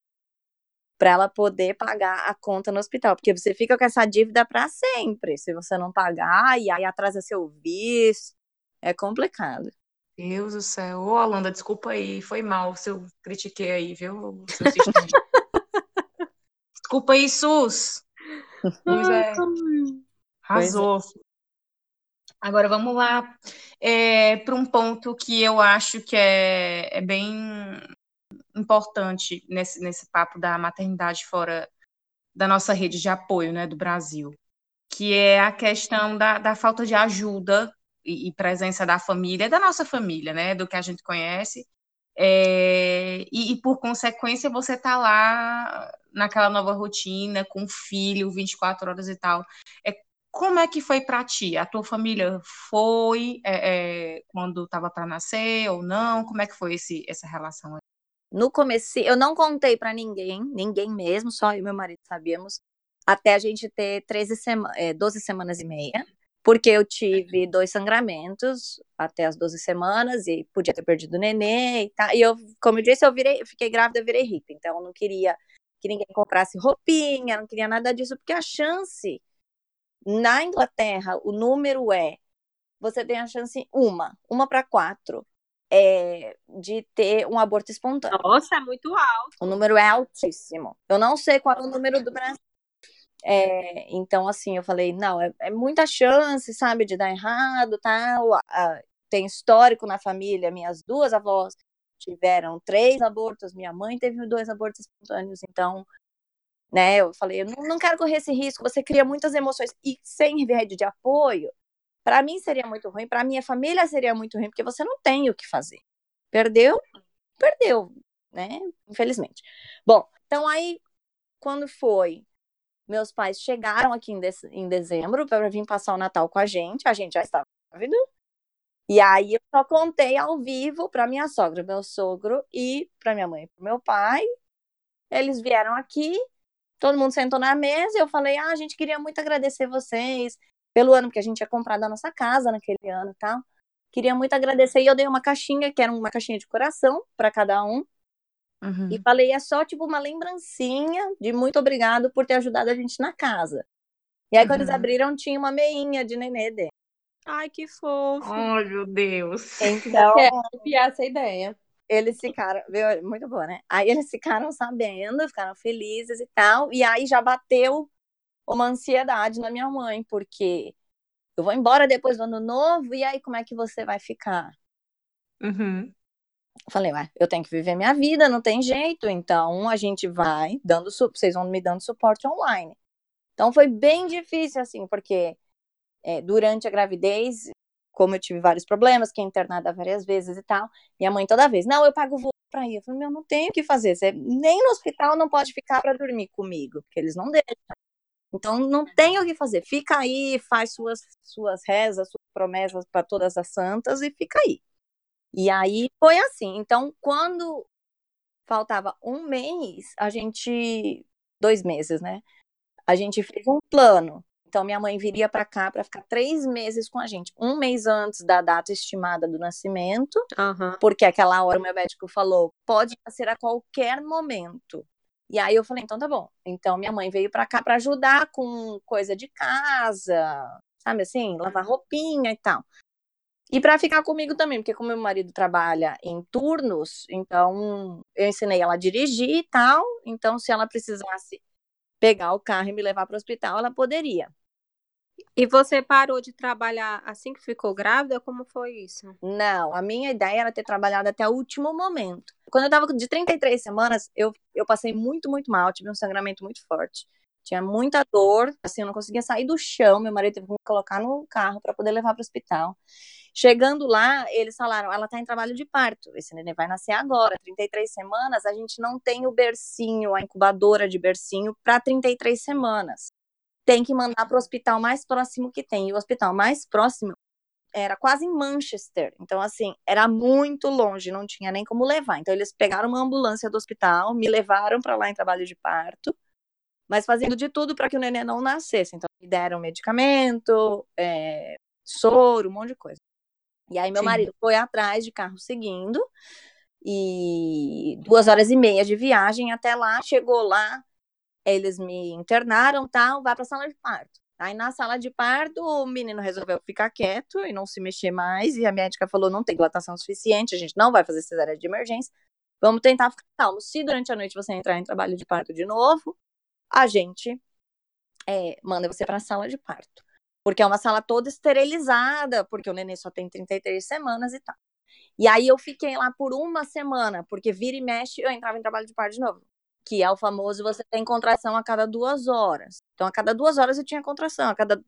para ela poder pagar a conta no hospital, porque você fica com essa dívida para sempre. Se você não pagar e aí atrasa seu visto, é complicado. Deus do céu. Ô, Holanda, desculpa aí. Foi mal se eu critiquei aí, viu? desculpa aí, Sus. Pois é. Arrasou. Agora vamos lá é, para um ponto que eu acho que é, é bem importante nesse, nesse papo da maternidade fora da nossa rede de apoio né, do Brasil, que é a questão da, da falta de ajuda e, e, presença da família, da nossa família, né, do que a gente conhece, é, e, e, por consequência você tá lá naquela nova rotina, com filho, 24 horas e tal. É, como é que foi para ti? A tua família foi é, é, quando estava para nascer ou não? Como é que foi esse, essa relação? No começo, eu não contei para ninguém, ninguém mesmo, só eu e meu marido sabíamos, até a gente ter 13 sema é, 12 semanas e meia, porque eu tive dois sangramentos até as 12 semanas e podia ter perdido o nenê e tal. E eu, como eu disse, eu virei, fiquei grávida, virei hippie, então eu não queria que ninguém comprasse roupinha, não queria nada disso, porque a chance na Inglaterra, o número é você tem a chance uma, uma para quatro é, de ter um aborto espontâneo. Nossa, é muito alto. O número é altíssimo. Eu não sei qual é o número do Brasil. É, então, assim, eu falei, não, é, é, muita chance, sabe, de dar errado, tal. Ah, tem histórico na família, minhas duas avós tiveram três abortos, minha mãe teve dois abortos espontâneos, então, né, eu falei, eu não, não quero correr esse risco, você cria muitas emoções, e sem rede de apoio, para mim seria muito ruim, para minha família seria muito ruim, porque você não tem o que fazer. Perdeu? Perdeu, né? Infelizmente. Bom, então aí, quando foi? Meus pais chegaram aqui em, de em dezembro para vir passar o Natal com a gente, a gente já estava grávida. E aí eu só contei ao vivo para minha sogra, meu sogro e para minha mãe para meu pai. Eles vieram aqui, todo mundo sentou na mesa, eu falei: "Ah, a gente queria muito agradecer vocês pelo ano, porque a gente tinha comprado a nossa casa naquele ano e tal. Queria muito agradecer e eu dei uma caixinha, que era uma caixinha de coração para cada um. Uhum. E falei, é só tipo uma lembrancinha de muito obrigado por ter ajudado a gente na casa. E aí, uhum. quando eles uhum. abriram, tinha uma meinha de nenê dentro. Ai, que fofo. Ai, meu Deus. Então, copiar essa ideia. Eles ficaram, viu? Muito boa, né? Aí eles ficaram sabendo, ficaram felizes e tal. E aí já bateu uma ansiedade na minha mãe, porque eu vou embora depois do ano novo, e aí como é que você vai ficar? Uhum. Falei, ué, eu tenho que viver minha vida, não tem jeito, então a gente vai dando, vocês vão me dando suporte online. Então foi bem difícil, assim, porque é, durante a gravidez, como eu tive vários problemas, que internada várias vezes e tal, minha mãe toda vez, não, eu pago voo pra ir. Eu falei, meu, não tenho o que fazer, você nem no hospital não pode ficar para dormir comigo, porque eles não deixam. Então não tem o que fazer. Fica aí, faz suas, suas rezas, suas promessas para todas as santas e fica aí. E aí foi assim. Então, quando faltava um mês, a gente. Dois meses, né? A gente fez um plano. Então, minha mãe viria para cá para ficar três meses com a gente. Um mês antes da data estimada do nascimento, uhum. porque aquela hora o meu médico falou: pode ser a qualquer momento. E aí eu falei, então tá bom. Então minha mãe veio para cá para ajudar com coisa de casa, sabe assim, lavar roupinha e tal. E para ficar comigo também, porque como meu marido trabalha em turnos, então eu ensinei ela a dirigir e tal, então se ela precisasse pegar o carro e me levar para o hospital, ela poderia. E você parou de trabalhar assim que ficou grávida? Como foi isso? Não, a minha ideia era ter trabalhado até o último momento. Quando eu tava de 33 semanas, eu, eu passei muito, muito mal, tive um sangramento muito forte. Tinha muita dor, assim, eu não conseguia sair do chão. Meu marido teve que me colocar no carro para poder levar para o hospital. Chegando lá, eles falaram: ela está em trabalho de parto. Esse neném vai nascer agora, 33 semanas. A gente não tem o bercinho, a incubadora de bercinho, para 33 semanas. Tem que mandar para o hospital mais próximo que tem. E o hospital mais próximo era quase em Manchester. Então, assim, era muito longe, não tinha nem como levar. Então, eles pegaram uma ambulância do hospital, me levaram para lá em trabalho de parto, mas fazendo de tudo para que o neném não nascesse. Então, me deram medicamento, é, soro, um monte de coisa. E aí, meu Sim. marido foi atrás de carro seguindo, e duas horas e meia de viagem até lá, chegou lá, eles me internaram, tal, vai para a sala de parto. Aí na sala de parto, o menino resolveu ficar quieto e não se mexer mais. E a médica falou: não tem dilatação suficiente, a gente não vai fazer cesárea de emergência. Vamos tentar ficar calmo. Se durante a noite você entrar em trabalho de parto de novo, a gente é, manda você para a sala de parto. Porque é uma sala toda esterilizada, porque o neném só tem 33 semanas e tal. E aí eu fiquei lá por uma semana, porque vira e mexe, eu entrava em trabalho de parto de novo que é o famoso você tem contração a cada duas horas. Então, a cada duas horas eu tinha contração, a cada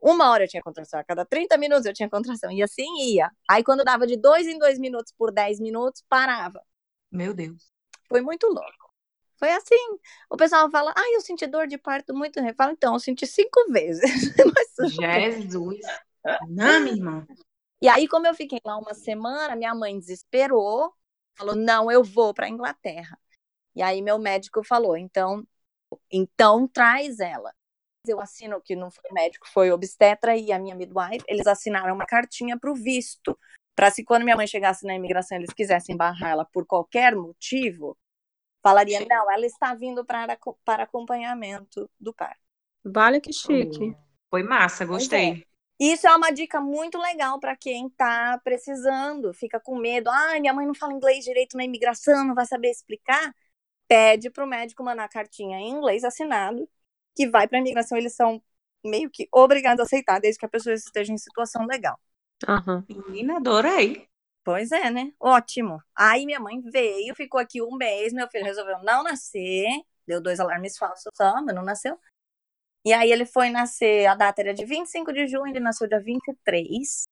uma hora eu tinha contração, a cada 30 minutos eu tinha contração, e assim ia. Aí, quando dava de dois em dois minutos por 10 minutos, parava. Meu Deus. Foi muito louco. Foi assim. O pessoal fala, ai, eu senti dor de parto muito. Eu falo, então, eu senti cinco vezes. Jesus. Não, minha irmã. E aí, como eu fiquei lá uma semana, minha mãe desesperou, falou, não, eu vou para Inglaterra. E aí meu médico falou, então, então traz ela. Eu assino que não foi médico, foi obstetra e a minha midwife, eles assinaram uma cartinha para o visto, para se quando minha mãe chegasse na imigração eles quisessem barrar ela por qualquer motivo, falaria, não, ela está vindo para, para acompanhamento do parto. Vale que chique. Foi massa, gostei. É. Isso é uma dica muito legal para quem está precisando, fica com medo. Ah, minha mãe não fala inglês direito na imigração, não vai saber explicar pede para o médico mandar a cartinha em inglês assinado, que vai para a imigração, eles são meio que obrigados a aceitar, desde que a pessoa esteja em situação legal. Uhum. Menina, adorei. Pois é, né? Ótimo. Aí minha mãe veio, ficou aqui um mês, meu filho resolveu não nascer, deu dois alarmes falsos só, mas não nasceu. E aí ele foi nascer, a data era de 25 de junho, ele nasceu dia 23.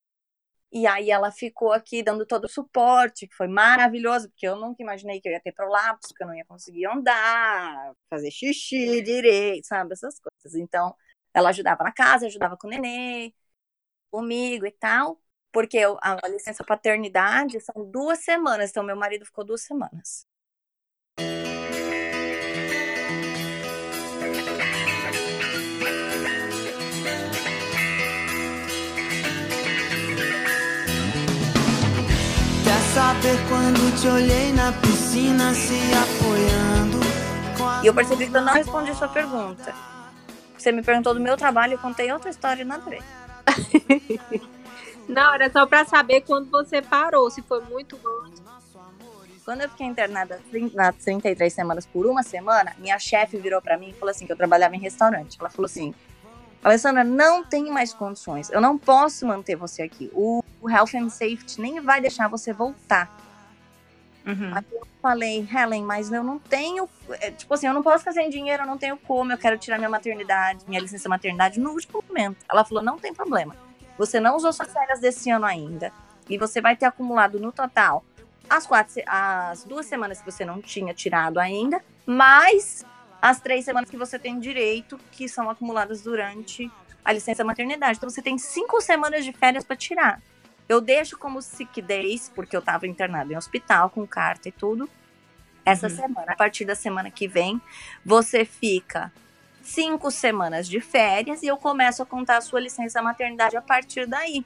E aí ela ficou aqui dando todo o suporte, que foi maravilhoso, porque eu nunca imaginei que eu ia ter prolapso, que eu não ia conseguir andar, fazer xixi direito, sabe? Essas coisas. Então, ela ajudava na casa, ajudava com o nenê, comigo e tal, porque eu, a licença paternidade são duas semanas, então meu marido ficou duas semanas. Saber quando te olhei na piscina se apoiando. E eu percebi que eu não respondi sua pergunta. Você me perguntou do meu trabalho, eu contei outra história na ver. não, era só para saber quando você parou, se foi muito antes. Quando eu fiquei internada nas 33 semanas por uma semana, minha chefe virou para mim e falou assim que eu trabalhava em restaurante. Ela falou assim: Alessandra, não tem mais condições. Eu não posso manter você aqui. O, o Health and Safety nem vai deixar você voltar. Uhum. Aí eu falei, Helen, mas eu não tenho. É, tipo assim, eu não posso fazer dinheiro, eu não tenho como, eu quero tirar minha maternidade, minha licença maternidade no último momento. Ela falou: não tem problema. Você não usou suas férias desse ano ainda. E você vai ter acumulado no total as, quatro, as duas semanas que você não tinha tirado ainda, mais as três semanas que você tem direito, que são acumuladas durante a licença maternidade. Então você tem cinco semanas de férias para tirar. Eu deixo como sick days, porque eu estava internada em hospital com carta e tudo. Essa uhum. semana, a partir da semana que vem, você fica cinco semanas de férias e eu começo a contar a sua licença maternidade a partir daí.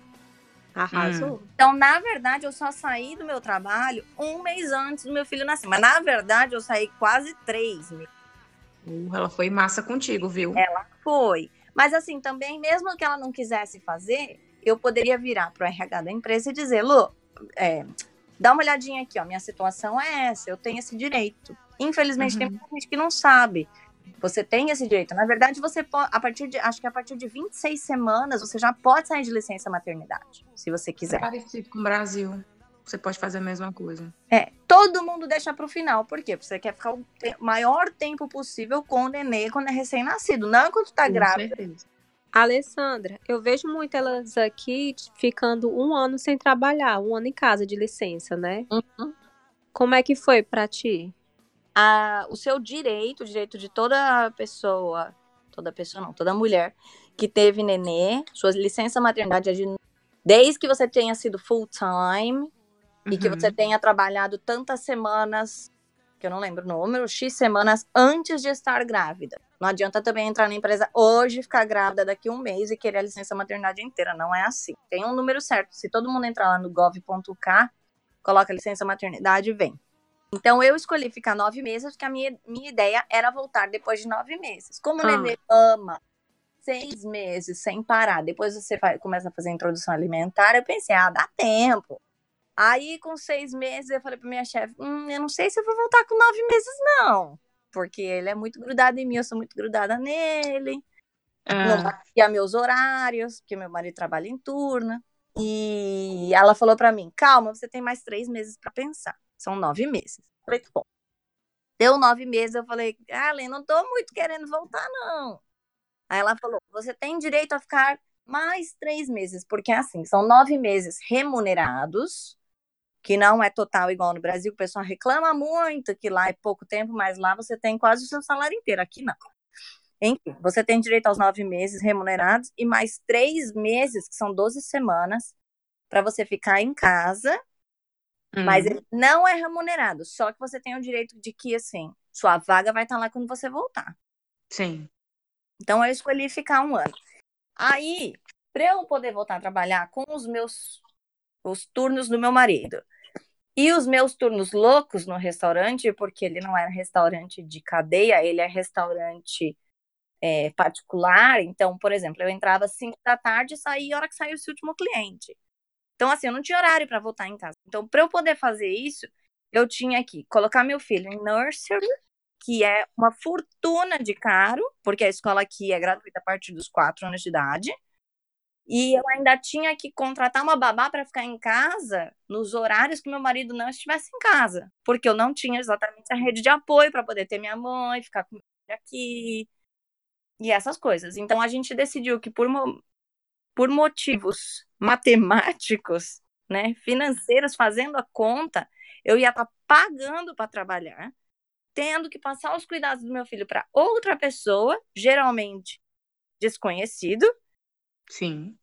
Arrasou. Hum. Então, na verdade, eu só saí do meu trabalho um mês antes do meu filho nascer. Mas, na verdade, eu saí quase três meses. Uh, ela foi massa contigo, viu? Ela foi. Mas assim, também, mesmo que ela não quisesse fazer, eu poderia virar para o RH da empresa e dizer, Lu, é, dá uma olhadinha aqui, ó, minha situação é essa, eu tenho esse direito. Infelizmente, uhum. tem muita gente que não sabe. Você tem esse direito. Na verdade, você pode, a partir de, acho que a partir de 26 semanas, você já pode sair de licença maternidade, se você quiser. É parecido com o Brasil. Você pode fazer a mesma coisa. É, todo mundo deixa pro final. Por quê? Porque você quer ficar o te- maior tempo possível com o nenê quando é recém-nascido, não enquanto tá Com grávida. certeza. Alessandra, eu vejo muito elas aqui ficando um ano sem trabalhar, um ano em casa de licença, né? Uhum. Como é que foi pra ti? a- o seu direito, o direito de toda pessoa, toda pessoa não, toda mulher que teve nenê, sua licença maternidade é de desde que você tenha sido full time e que Uhum. você tenha trabalhado tantas semanas, que eu não lembro o número, X semanas antes de estar grávida. Não adianta também entrar na empresa hoje, ficar grávida daqui a um mês e querer a licença maternidade inteira. Não é assim. Tem um número certo. Se todo mundo entrar lá no gov.k, coloca licença maternidade e vem. Então eu escolhi ficar nove meses, porque a minha, minha ideia era voltar depois de nove meses. Como o Ah. nenê ama seis meses sem parar, depois você fa- começa a fazer a introdução alimentar, eu pensei, ah, dá tempo. Aí, com seis meses, eu falei pra minha chefe, hum, eu não sei se eu vou voltar com nove meses, não. Porque ele é muito grudado em mim, eu sou muito grudada nele. Não Ah, batia meus horários, porque meu marido trabalha em turno. E ela falou pra mim, calma, você tem mais três meses pra pensar. São nove meses. Falei, tá bom. Deu nove meses, eu falei, Alen, não tô muito querendo voltar, não. Aí ela falou, você tem direito a ficar mais três meses, porque assim, são nove meses remunerados, que não é total igual no Brasil, o pessoal reclama muito que lá é pouco tempo, mas lá você tem quase o seu salário inteiro, aqui não. Enfim, você tem direito aos nove meses remunerados e mais três meses, que são 12 semanas, para você ficar em casa, mas hum, ele não é remunerado. Só que você tem o direito de que, assim, sua vaga vai estar lá quando você voltar. sim. Então eu escolhi ficar um ano. Aí, para eu poder voltar a trabalhar com os meus os turnos do meu marido e os meus turnos loucos no restaurante, porque ele não era restaurante de cadeia, ele é restaurante é, particular. Então, por exemplo, eu entrava às 5 da tarde e saía a hora que saiu o último cliente. Então, assim, eu não tinha horário para voltar em casa. Então, para eu poder fazer isso, eu tinha que colocar meu filho em nursery, que é uma fortuna de caro, porque a escola aqui é gratuita a partir dos 4 anos de idade. E eu ainda tinha que contratar uma babá para ficar em casa nos horários que meu marido não estivesse em casa, porque eu não tinha exatamente a rede de apoio para poder ter minha mãe, ficar com aqui e essas coisas. Então a gente decidiu que por, mo- por motivos matemáticos, né, financeiros, fazendo a conta, eu ia estar pagando para trabalhar, tendo que passar os cuidados do meu filho para outra pessoa, geralmente desconhecido. Sim.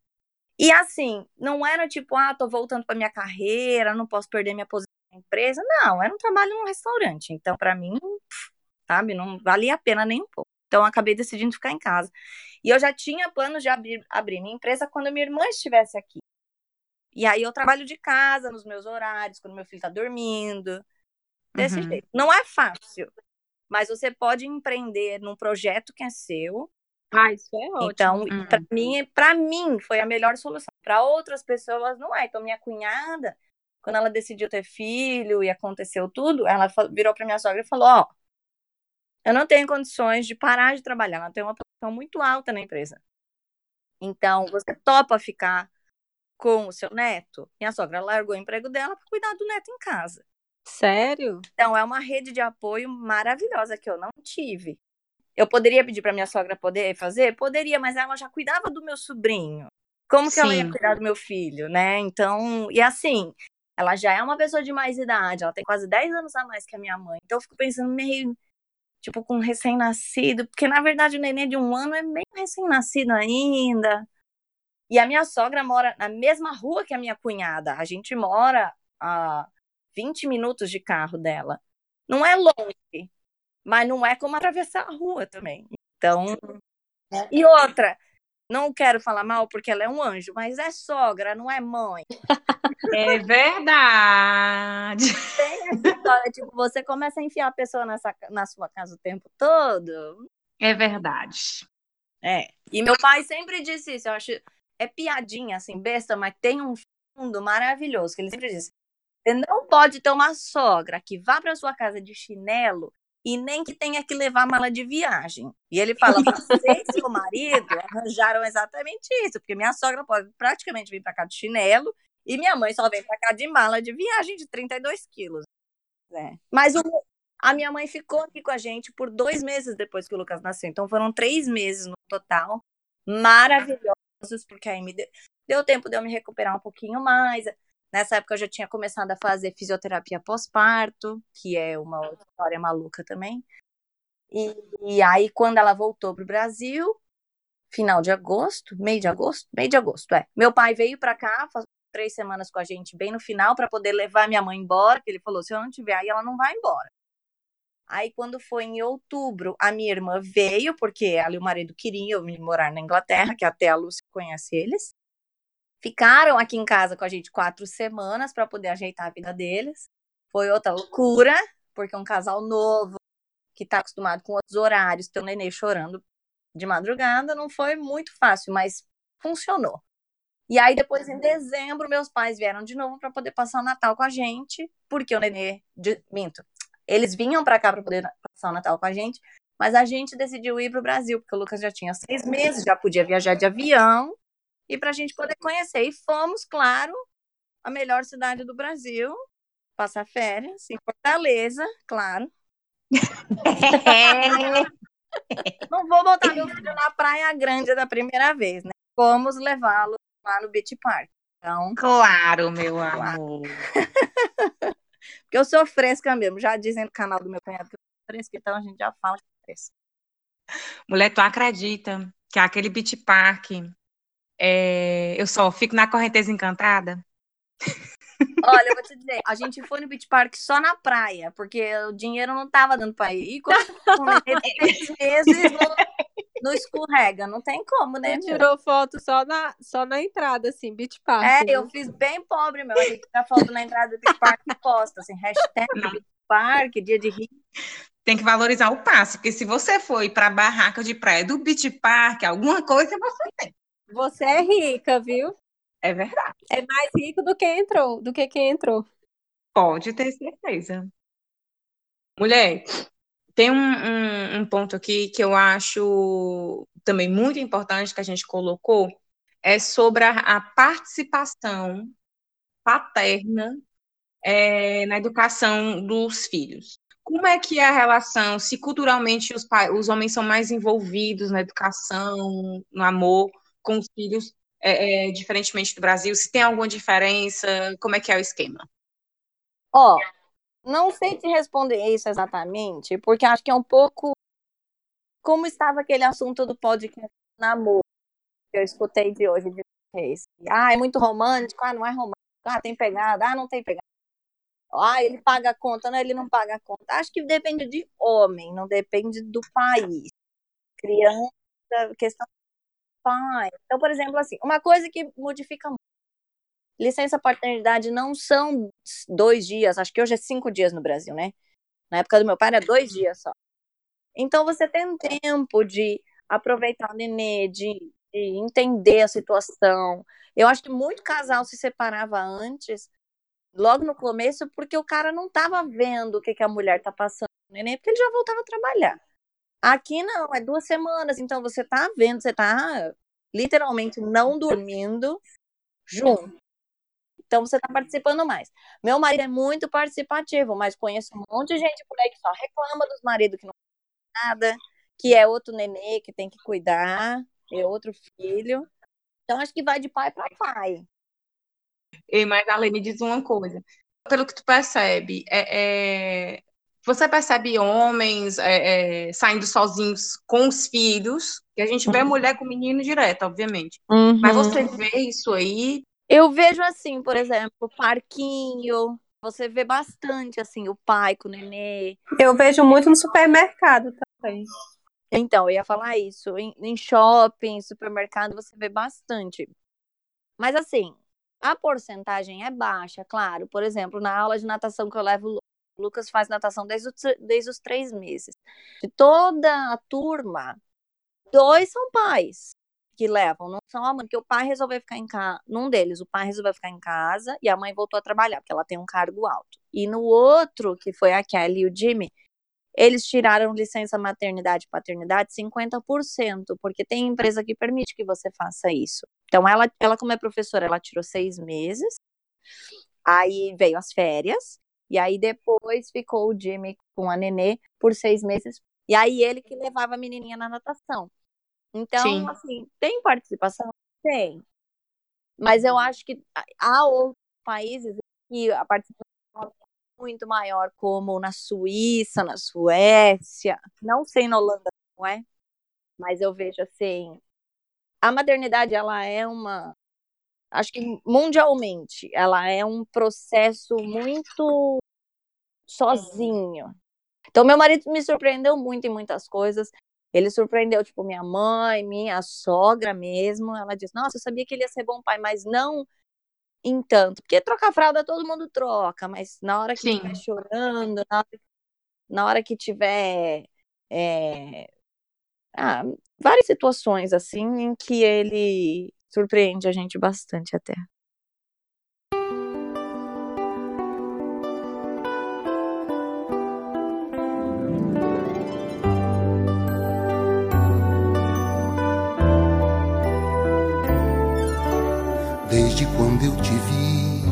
E assim, não era tipo, ah, tô voltando para minha carreira, não posso perder minha posição na empresa. Não, era um trabalho num restaurante. Então, para mim, sabe, não valia a pena nem um pouco. Então, acabei decidindo ficar em casa. E eu já tinha planos de abrir, abrir minha empresa quando minha irmã estivesse aqui. E aí eu trabalho de casa, nos meus horários, quando meu filho tá dormindo. Desse Uhum. jeito. Não é fácil, mas você pode empreender num projeto que é seu. Ah, isso é ótimo. Então, Uhum. para mim, para mim foi a melhor solução. Para outras pessoas não é. Então, minha cunhada, quando ela decidiu ter filho e aconteceu tudo, ela virou para minha sogra e falou: "Ó, eu não tenho condições de parar de trabalhar. Ela tem uma posição muito alta na empresa. Então, você topa ficar com o seu neto?" Minha sogra largou o emprego dela para cuidar do neto em casa. Sério? Então, é uma rede de apoio maravilhosa que eu não tive. Eu poderia pedir para minha sogra poder fazer? Poderia, mas ela já cuidava do meu sobrinho. Como que ela ia Sim. cuidar do meu filho, né? Então, e assim, ela já é uma pessoa de mais idade, ela tem quase 10 anos a mais que a minha mãe. Então, eu fico pensando meio, tipo, com um recém-nascido, porque na verdade o neném de um ano é meio recém-nascido ainda. E a minha sogra mora na mesma rua que a minha cunhada. A gente mora a 20 minutos de carro dela. Não é longe, mas não é como atravessar a rua também. Então. né? E outra, não quero falar mal porque ela é um anjo, mas é sogra, não é mãe. É verdade. Tem essa história, tipo, você começa a enfiar a pessoa nessa, na sua casa o tempo todo. É verdade. É. E meu pai sempre disse isso, eu acho. É piadinha, assim, besta, mas tem um fundo maravilhoso, que ele sempre disse. Você não pode ter uma sogra que vá para sua casa de chinelo e nem que tenha que levar mala de viagem. E ele fala, você e seu marido arranjaram exatamente isso, porque minha sogra pode praticamente vir para cá de chinelo E minha mãe só vem pra cá de mala de viagem de 32 quilos. É. Mas o, a minha mãe ficou aqui com a gente por dois meses depois que o Lucas nasceu. Então foram três meses no total. Maravilhosos, porque aí me deu, deu tempo de eu me recuperar um pouquinho mais. Nessa época eu já tinha começado a fazer fisioterapia pós-parto, que é uma história maluca também. E, e aí, quando ela voltou para o Brasil, final de agosto, meio de agosto, meio de agosto, é. Meu pai veio para cá, faz três semanas com a gente, bem no final, para poder levar minha mãe embora, que ele falou: se eu não tiver aí, ela não vai embora. Aí, quando foi em outubro, a minha irmã veio, porque ela e o marido queriam morar na Inglaterra, que até a Lúcia conhece eles. Ficaram aqui em casa com a gente quatro semanas para poder ajeitar a vida deles. Foi outra loucura, porque um casal novo, que está acostumado com outros horários, ter o nenê chorando de madrugada, não foi muito fácil, mas funcionou. E aí, depois, em dezembro, meus pais vieram de novo para poder passar o Natal com a gente, porque o nenê. De, minto. Eles vinham para cá para poder passar o Natal com a gente, mas a gente decidiu ir para o Brasil, porque o Lucas já tinha seis meses, já podia viajar de avião, e para a gente poder conhecer. E fomos, claro, a melhor cidade do Brasil, passar férias, em Fortaleza, claro. Não vou botar meu filho na Praia Grande da primeira vez, né? Vamos levá-lo lá no Beach Park. Então, claro, meu amor. Porque eu sou fresca mesmo. Já dizem no canal do meu cunhado que eu sou fresca, então a gente já fala que é fresca. Mulher, tu acredita que aquele Beach Park é... eu só fico na correnteza encantada? Olha, eu vou te dizer, a gente foi no Beach Park só na praia, porque o dinheiro não tava dando pra ir. E quando seis meses, não, não, escorrega, não tem como, né? Você tirou foto só na, só na entrada, assim, Beach Park. É, né? eu fiz bem pobre, meu. A gente tira foto na entrada do Beach Park e posta, assim, hashtag Beach Park, dia de rir. Tem que valorizar o passe, porque se você foi para a barraca de praia do Beach Park, alguma coisa você tem. Você é rica, viu? É verdade. É mais rico do que entrou, do que quem entrou. Pode ter certeza. Mulher, tem um, um, um, ponto aqui que eu acho também muito importante que a gente colocou, é sobre a, a participação paterna é, na educação dos filhos. Como é que é a relação, se culturalmente os, os homens são mais envolvidos na educação, no amor com os filhos, é, é, diferentemente do Brasil? Se tem alguma diferença? Como é que é o esquema? Ó, oh, não sei te responder isso exatamente, porque acho que é um pouco como estava aquele assunto do podcast namoro que eu escutei de hoje de vocês. Ah, é muito romântico, ah, não é romântico, ah, tem pegada, ah, não tem pegada. Ah, ele paga a conta, não, ele não paga a conta. Acho que depende de homem, não depende do país. Criança, questão pai. Então, por exemplo, assim, uma coisa que modifica muito. Licença paternidade não são dois dias, acho que hoje é cinco dias no Brasil, né? Na época do meu pai era dois dias só. Então você tem tempo de aproveitar o nenê, de, de entender a situação. Eu acho que muito casal se separava antes, logo no começo, porque o cara não estava vendo o que, que a mulher tá passando no nenê, porque ele já voltava a trabalhar. Aqui não, é duas semanas, então você tá vendo, você tá literalmente não dormindo junto. Então você tá participando mais. Meu marido é muito participativo, mas conheço um monte de gente por aí que só reclama dos maridos que não faz nada, que é outro nenê que tem que cuidar, é outro filho. Então acho que vai de pai para pai. E mas Ale me diz uma coisa. Pelo que tu percebe, é, é você percebe homens é, é, saindo sozinhos com os filhos, que a gente vê uhum. mulher com menino direto, obviamente. Uhum. Mas você vê isso aí? Eu vejo assim, por exemplo, parquinho. Você vê bastante assim, o pai com o nenê. Eu vejo muito no supermercado também. Então, eu ia falar isso. Em, em shopping, supermercado, você vê bastante. Mas assim, a porcentagem é baixa, claro. Por exemplo, na aula de natação que eu levo o Lucas faz natação desde, desde os três meses. De toda a turma, dois são pais que levam, não são a mãe, porque o pai resolveu ficar em casa, num deles, o pai resolveu ficar em casa e a mãe voltou a trabalhar, porque ela tem um cargo alto. E no outro, que foi a Kelly e o Jimmy, eles tiraram licença maternidade e paternidade 50%, porque tem empresa que permite que você faça isso. Então, ela, ela como é professora, ela tirou seis meses, Aí veio as férias, e aí depois ficou o Jimmy com a Nenê por seis meses. E aí ele que levava a menininha na natação. Então, Sim. assim, tem participação? Tem. Mas eu acho que há outros países que a participação é muito maior, como na Suíça, na Suécia. Não sei na Holanda, não é? Mas eu vejo assim, a maternidade ela é uma, acho que mundialmente, ela é um processo muito sozinho. Então meu marido me surpreendeu muito em muitas coisas. Ele surpreendeu, tipo, minha mãe, minha sogra mesmo. Ela disse: Nossa, eu sabia que ele ia ser bom pai, mas não em tanto. Porque trocar fralda todo mundo troca, mas na hora que Sim. estiver chorando, na hora, na hora que tiver. é, ah, várias situações assim em que ele surpreende a gente bastante até. Desde quando eu te vi,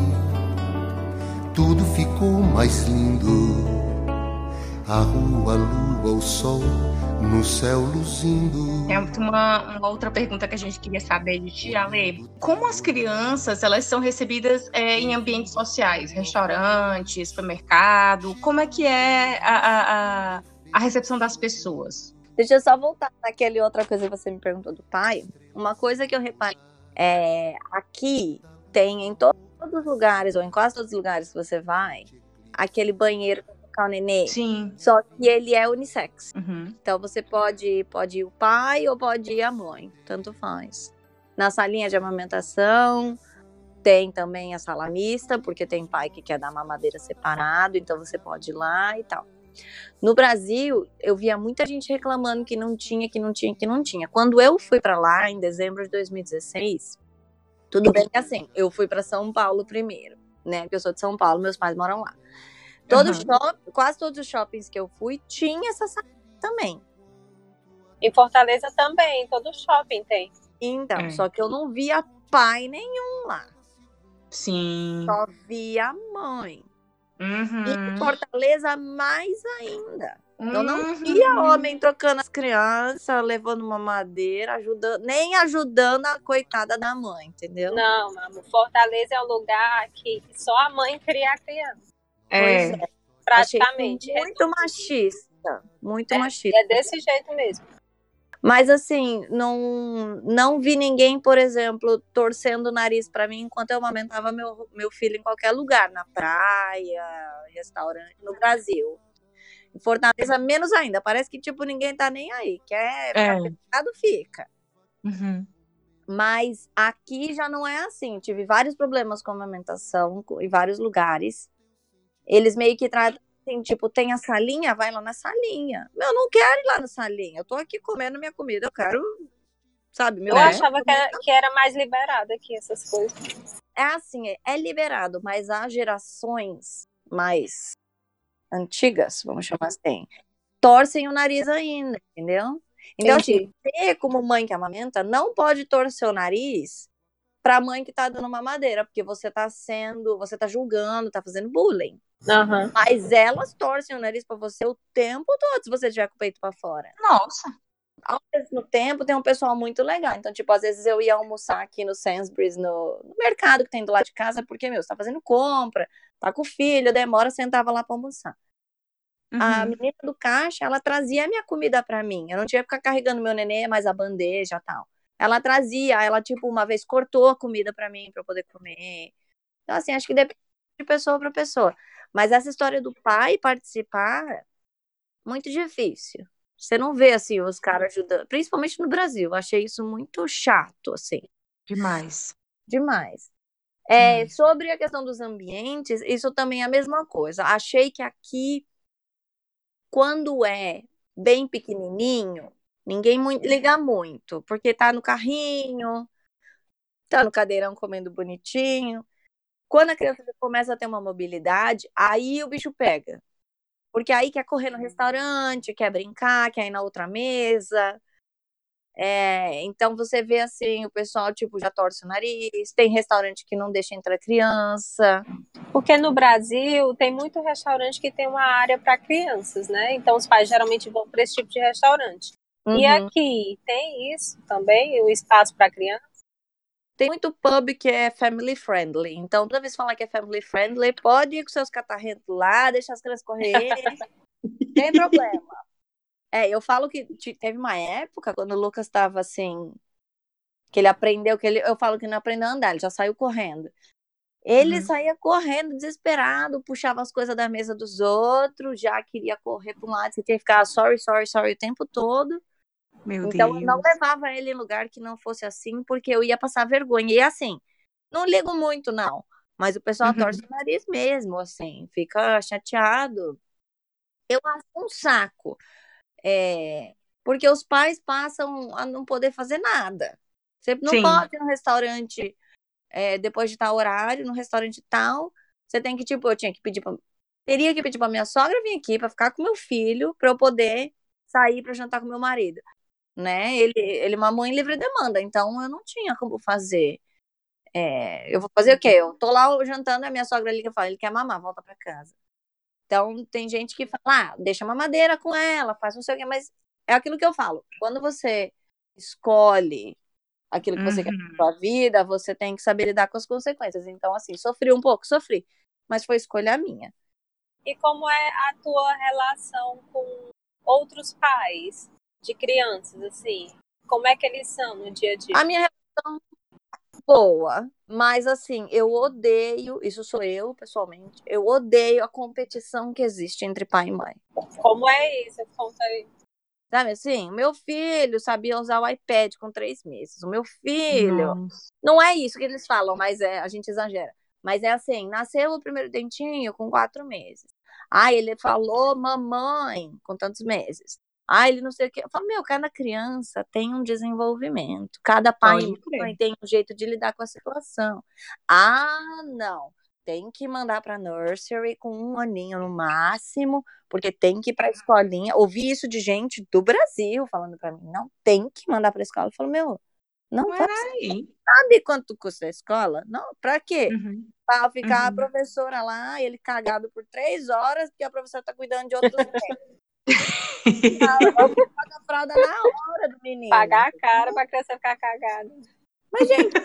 tudo ficou mais lindo. A rua, a lua, o sol, no céu luzindo. É uma, uma outra pergunta que a gente queria saber de ti, Ale. Como as crianças elas são recebidas é, em ambientes sociais, restaurantes, supermercado? Como é que é a, a, a, a recepção das pessoas? Deixa eu só voltar naquele outra coisa que você me perguntou do pai. Uma coisa que eu reparei é aqui tem em todos os lugares, ou em quase todos os lugares que você vai, aquele banheiro colocar o nenê. Sim. Só que ele é unissex. Uhum. Então você pode, pode ir o pai ou pode ir a mãe, tanto faz. Na salinha de amamentação tem também a sala mista, porque tem pai que quer dar mamadeira separado, então você pode ir lá e tal. No Brasil, eu via muita gente reclamando que não tinha, que não tinha, que não tinha. Quando eu fui para lá em dezembro de 2016, tudo bem que assim, eu fui para São Paulo primeiro, né? Porque eu sou de São Paulo, meus pais moram lá. Todo shop, quase todos os shoppings que eu fui tinha essa sala também. Em Fortaleza também, todo shopping tem. Então, É. só que eu não via pai nenhum lá. Sim. Só via mãe. E em Uhum. Fortaleza, mais ainda. Eu não Uhum. via homem trocando as crianças, levando uma madeira, ajudando, nem ajudando a coitada da mãe, entendeu? Não, mano, Fortaleza é um lugar que só a mãe cria a criança. É. Pois Praticamente. Achei muito machista. Muito É, machista. É desse jeito mesmo. Mas assim, não, não vi ninguém, por exemplo, torcendo o nariz pra mim enquanto eu amamentava meu, meu filho em qualquer lugar, na praia, restaurante, no Brasil. Em Fortaleza, menos ainda. Parece que, tipo, ninguém tá nem aí. Quer É. ficar fechado, fica. Uhum. Mas aqui já não é assim. Tive vários problemas com a amamentação em vários lugares. Eles meio que tratam assim, tipo, tem a salinha, vai lá na salinha. Meu, eu não quero ir lá na salinha. Eu tô aqui comendo minha comida, eu quero, sabe, meu Eu É. achava que era, que era mais liberado aqui, essas coisas. É assim, é- é liberado, mas há gerações mais antigas, vamos chamar assim, torcem o nariz ainda, entendeu? Então, assim, você, como mãe que amamenta, não pode torcer o nariz pra mãe que tá dando mamadeira, porque você tá sendo, você tá julgando, tá fazendo bullying. Aham. Mas elas torcem o nariz pra você o tempo todo, se você tiver com o peito pra fora. Nossa. Ao mesmo tempo, tem um pessoal muito legal. Então, tipo, às vezes eu ia almoçar aqui no Sainsbury's, no, no mercado que tem do lado de casa, porque, meu, você tá fazendo compra, tá com o filho, demora, eu sentava lá pra almoçar. A Uhum. menina do caixa, ela trazia a minha comida pra mim. Eu não tinha que ficar carregando meu nenê, mais a bandeja e tal. Ela trazia, ela, tipo, uma vez cortou a comida pra mim pra eu poder comer. Então, assim, acho que depende de pessoa pra pessoa. Mas essa história do pai participar, muito difícil. Você não vê, assim, os caras ajudando. Principalmente no Brasil. Eu achei isso muito chato, assim. Demais. Demais. É, sobre a questão dos ambientes, isso também é a mesma coisa. Achei que aqui, quando é bem pequenininho, ninguém liga muito, porque tá no carrinho, tá no cadeirão comendo bonitinho. Quando a criança começa a ter uma mobilidade, aí o bicho pega. Porque aí quer correr no restaurante, quer brincar, quer ir na outra mesa. É, então você vê assim, o pessoal tipo já torce o nariz, tem restaurante que não deixa entrar criança. Porque no Brasil tem muito restaurante que tem uma área para crianças, né? Então os pais geralmente vão para esse tipo de restaurante. Uhum. E aqui tem isso também, o espaço para criança. Tem muito pub que é family friendly. Então, toda vez que falar que é family friendly, pode ir com seus catarrentos lá, deixar as crianças correrem. Tem problema. É, eu falo que te- teve uma época quando o Lucas estava assim, que ele aprendeu, que ele, eu falo que não aprendeu a andar, ele já saiu correndo. Ele Uhum. saía correndo, desesperado, puxava as coisas da mesa dos outros, já queria correr para um lado, você tinha que ficar sorry, sorry, sorry o tempo todo. Meu Então, eu Deus. não levava ele em lugar que não fosse assim, porque eu ia passar vergonha. E assim, não ligo muito, não. Mas o pessoal Uhum. torce o nariz mesmo, assim, fica chateado. Eu acho um saco. É, porque os pais passam a não poder fazer nada. Você não Sim. pode ir no restaurante é, depois de tal horário, no restaurante tal. Você tem que, tipo, eu tinha que pedir pra, teria que pedir pra minha sogra vir aqui pra ficar com meu filho, pra eu poder sair pra jantar com meu marido né? Ele, ele mamou em livre demanda, então eu não tinha como fazer. É, eu vou fazer o quê? Eu tô lá jantando, a minha sogra liga e fala, ele quer mamar, volta pra casa. Então tem gente que fala, ah, deixa a mamadeira com ela, faz não sei o quê, mas é aquilo que eu falo. Quando você escolhe aquilo que você quer Uhum. pra sua vida, você tem que saber lidar com as consequências. Então, assim, sofri um pouco, sofri, mas foi escolha minha. E como é a tua relação com outros pais de crianças, assim? Como é que eles são no dia a dia? A minha relação é boa, mas assim, eu odeio, isso sou eu pessoalmente, eu odeio a competição que existe entre pai e mãe. Como é isso? Conta aí. Sabe assim, meu filho sabia usar o iPad com três meses. O meu filho. Nossa. Não é isso que eles falam, mas é, a gente exagera. Mas é assim, nasceu o primeiro dentinho com quatro meses. Ah, ele falou mamãe com tantos meses. Ah, ele não sei o quê. Eu falo, meu, cada criança tem um desenvolvimento. Cada pai e mãe tem um jeito de lidar com a situação. Ah, não. Tem que mandar para nursery com um aninho no máximo, porque tem que ir para escolinha. Ouvi isso de gente do Brasil falando para mim, não tem que mandar para escola. Eu falo, meu, não vai Peraí. sabe quanto custa a escola? Não, pra quê? Uhum. Pra ficar a Uhum. professora lá, ele cagado por três horas, porque a professora tá cuidando de outros. Paga a fralda na hora do menino. Pagar a cara pra criança ficar cagada. Mas, gente,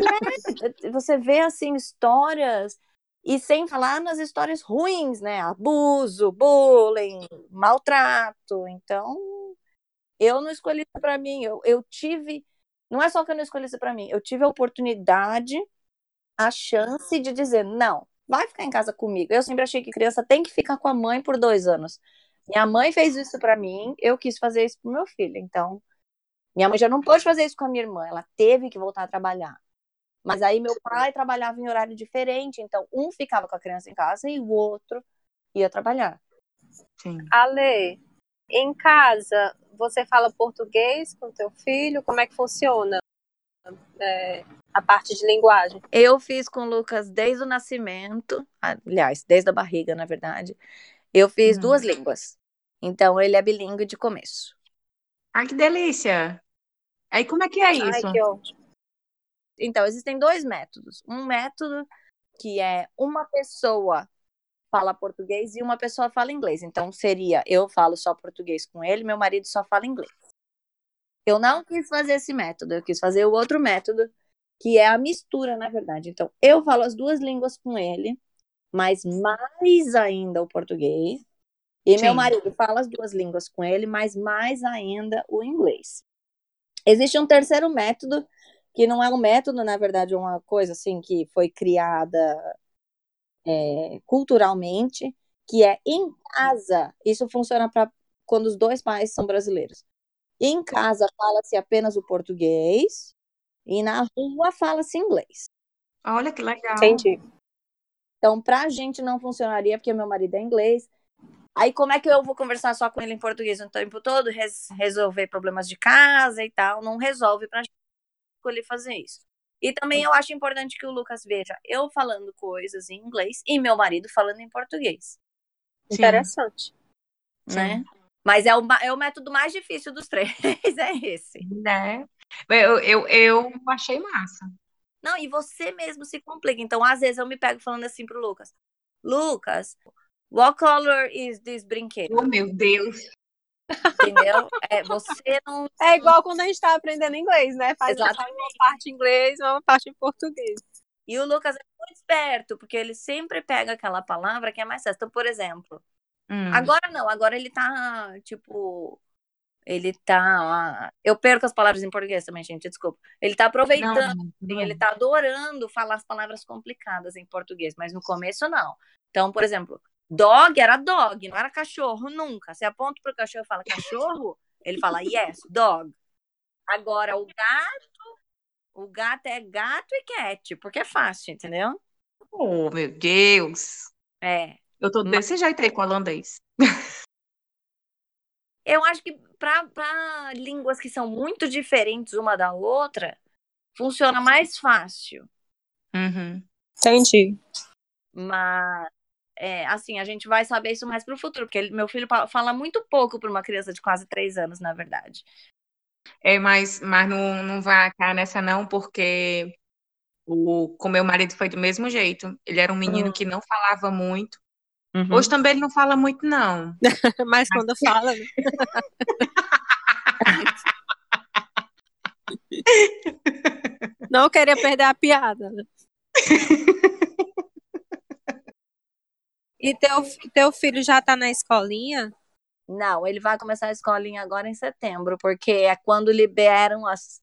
é, você vê, assim, histórias, e sem falar nas histórias ruins, né? Abuso, bullying, maltrato. Então, eu não escolhi isso pra mim. Eu, eu tive. Não é só que eu não escolhi isso pra mim, eu tive a oportunidade, a chance de dizer: não, vai ficar em casa comigo. Eu sempre achei que criança tem que ficar com a mãe por dois anos. Minha mãe fez isso pra mim, eu quis fazer isso pro meu filho. Então, minha mãe já não pôde fazer isso com a minha irmã, ela teve que voltar a trabalhar. Mas aí meu pai trabalhava em horário diferente, então um ficava com a criança em casa e o outro ia trabalhar. Sim. Ale, em casa, você fala português com teu filho? Como é que funciona é, a parte de linguagem? Eu fiz com o Lucas desde o nascimento, aliás, desde a barriga, na verdade. Eu fiz Hum. duas línguas. Então ele é bilíngue de começo. Ai, que delícia. Aí, como é que é isso? Ai, que ótimo. Então, existem dois métodos. Um método que é uma pessoa fala português e uma pessoa fala inglês. Então, seria eu falo só português com ele, meu marido só fala inglês. Eu não quis fazer esse método, eu quis fazer o outro método, que é a mistura, na verdade. Então, eu falo as duas línguas com ele, mas mais ainda o português. E meu Sim. marido fala as duas línguas com ele, mas mais ainda o inglês. Existe um terceiro método, que não é um método, na verdade, é uma coisa assim que foi criada é, culturalmente, que é em casa. Isso funciona para quando os dois pais são brasileiros. Em casa fala-se apenas o português e na rua fala-se inglês. Olha que legal. Entendi. Então, pra gente não funcionaria, porque meu marido é inglês. Aí, como é que eu vou conversar só com ele em português o tempo todo? Res- resolver problemas de casa e tal. Não resolve pra gente escolher fazer isso. E também eu acho importante que o Lucas veja eu falando coisas em inglês e meu marido falando em português, Sim. Interessante. né? Mas é o, é o método mais difícil dos três, é esse. Né? Eu, eu, eu achei massa. Não, e você mesmo se complica. Então, às vezes, eu me pego falando assim pro Lucas. Lucas, what color is this brinquedo? Oh, meu Deus. Entendeu? É, você não. É igual quando a gente tá aprendendo inglês, né? Faz Exatamente. uma parte em inglês e uma parte em português. E o Lucas é muito esperto, porque ele sempre pega aquela palavra que é mais fácil. Então, por exemplo, Hum. agora não, agora ele tá, tipo. Ele tá. Eu perco as palavras em português também, gente, desculpa. Ele tá aproveitando. Não, não. ele tá adorando falar as palavras complicadas em português, mas no começo não. Então, por exemplo, dog era dog, não era cachorro nunca. Você aponta pro cachorro e fala cachorro, ele fala yes, dog. Agora, o gato, o gato é gato e cat, porque é fácil, entendeu? Oh, meu Deus. É. Eu tô desse jeito aí com o holandês. Eu acho que para línguas que são muito diferentes uma da outra, funciona mais fácil. Uhum. Entendi. Mas, é, assim, a gente vai saber isso mais pro futuro, porque ele- meu filho fala muito pouco para uma criança de quase três anos, na verdade. É, mas, mas não, não vai cair nessa não, porque o, com meu marido foi do mesmo jeito. Ele era um menino Hum. que não falava muito. Uhum. Hoje também ele não fala muito, não. Mas quando fala, né? Não queria perder a piada. E teu, teu filho já tá na escolinha? Não, ele vai começar a escolinha agora em setembro, porque é quando liberam as,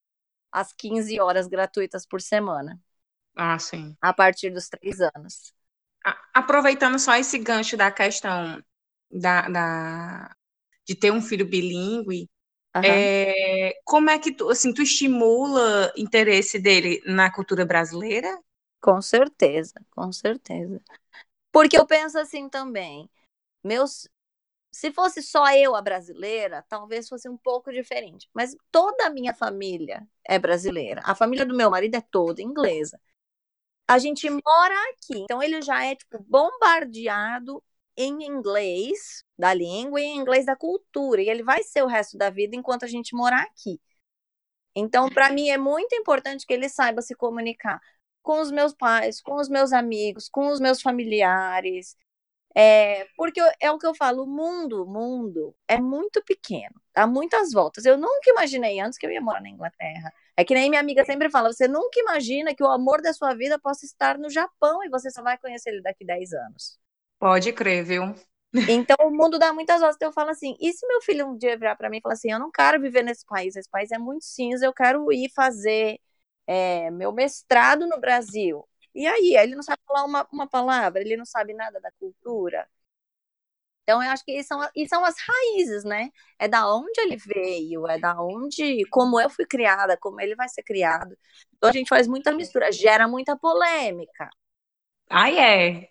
as 15 horas gratuitas por semana, Ah, sim. a partir dos três anos. Aproveitando só esse gancho da questão da, da- de ter um filho bilíngue, Aham. é, como é que tu, assim, tu estimula interesse dele na cultura brasileira? Com certeza, com certeza. Porque eu penso assim também, meus, se fosse só eu a brasileira, talvez fosse um pouco diferente. Mas toda a minha família é brasileira. A família do meu marido é toda inglesa. A gente mora aqui, então ele já é tipo bombardeado em inglês da língua e em inglês da cultura, e ele vai ser o resto da vida enquanto a gente morar aqui. Então, para mim é muito importante que ele saiba se comunicar com os meus pais, com os meus amigos, com os meus familiares. É, porque é o que eu falo, o mundo, mundo é muito pequeno, dá muitas voltas. Eu nunca imaginei antes que eu ia morar na Inglaterra. É que nem minha amiga sempre fala, você nunca imagina que o amor da sua vida possa estar no Japão e você só vai conhecer ele daqui 10 anos. Pode crer, viu? Então o mundo dá muitas voltas. Então eu falo assim, e se meu filho um dia virar para mim e falar assim, eu não quero viver nesse país, esse país é muito cinza, eu quero ir fazer é, meu mestrado no Brasil. E aí, ele não sabe falar uma, uma palavra, ele não sabe nada da cultura. Então, eu acho que são, isso são as raízes, né? É da onde ele veio, é da onde, como eu fui criada, como ele vai ser criado. Então, a gente faz muita mistura, gera muita polêmica. Ai, é.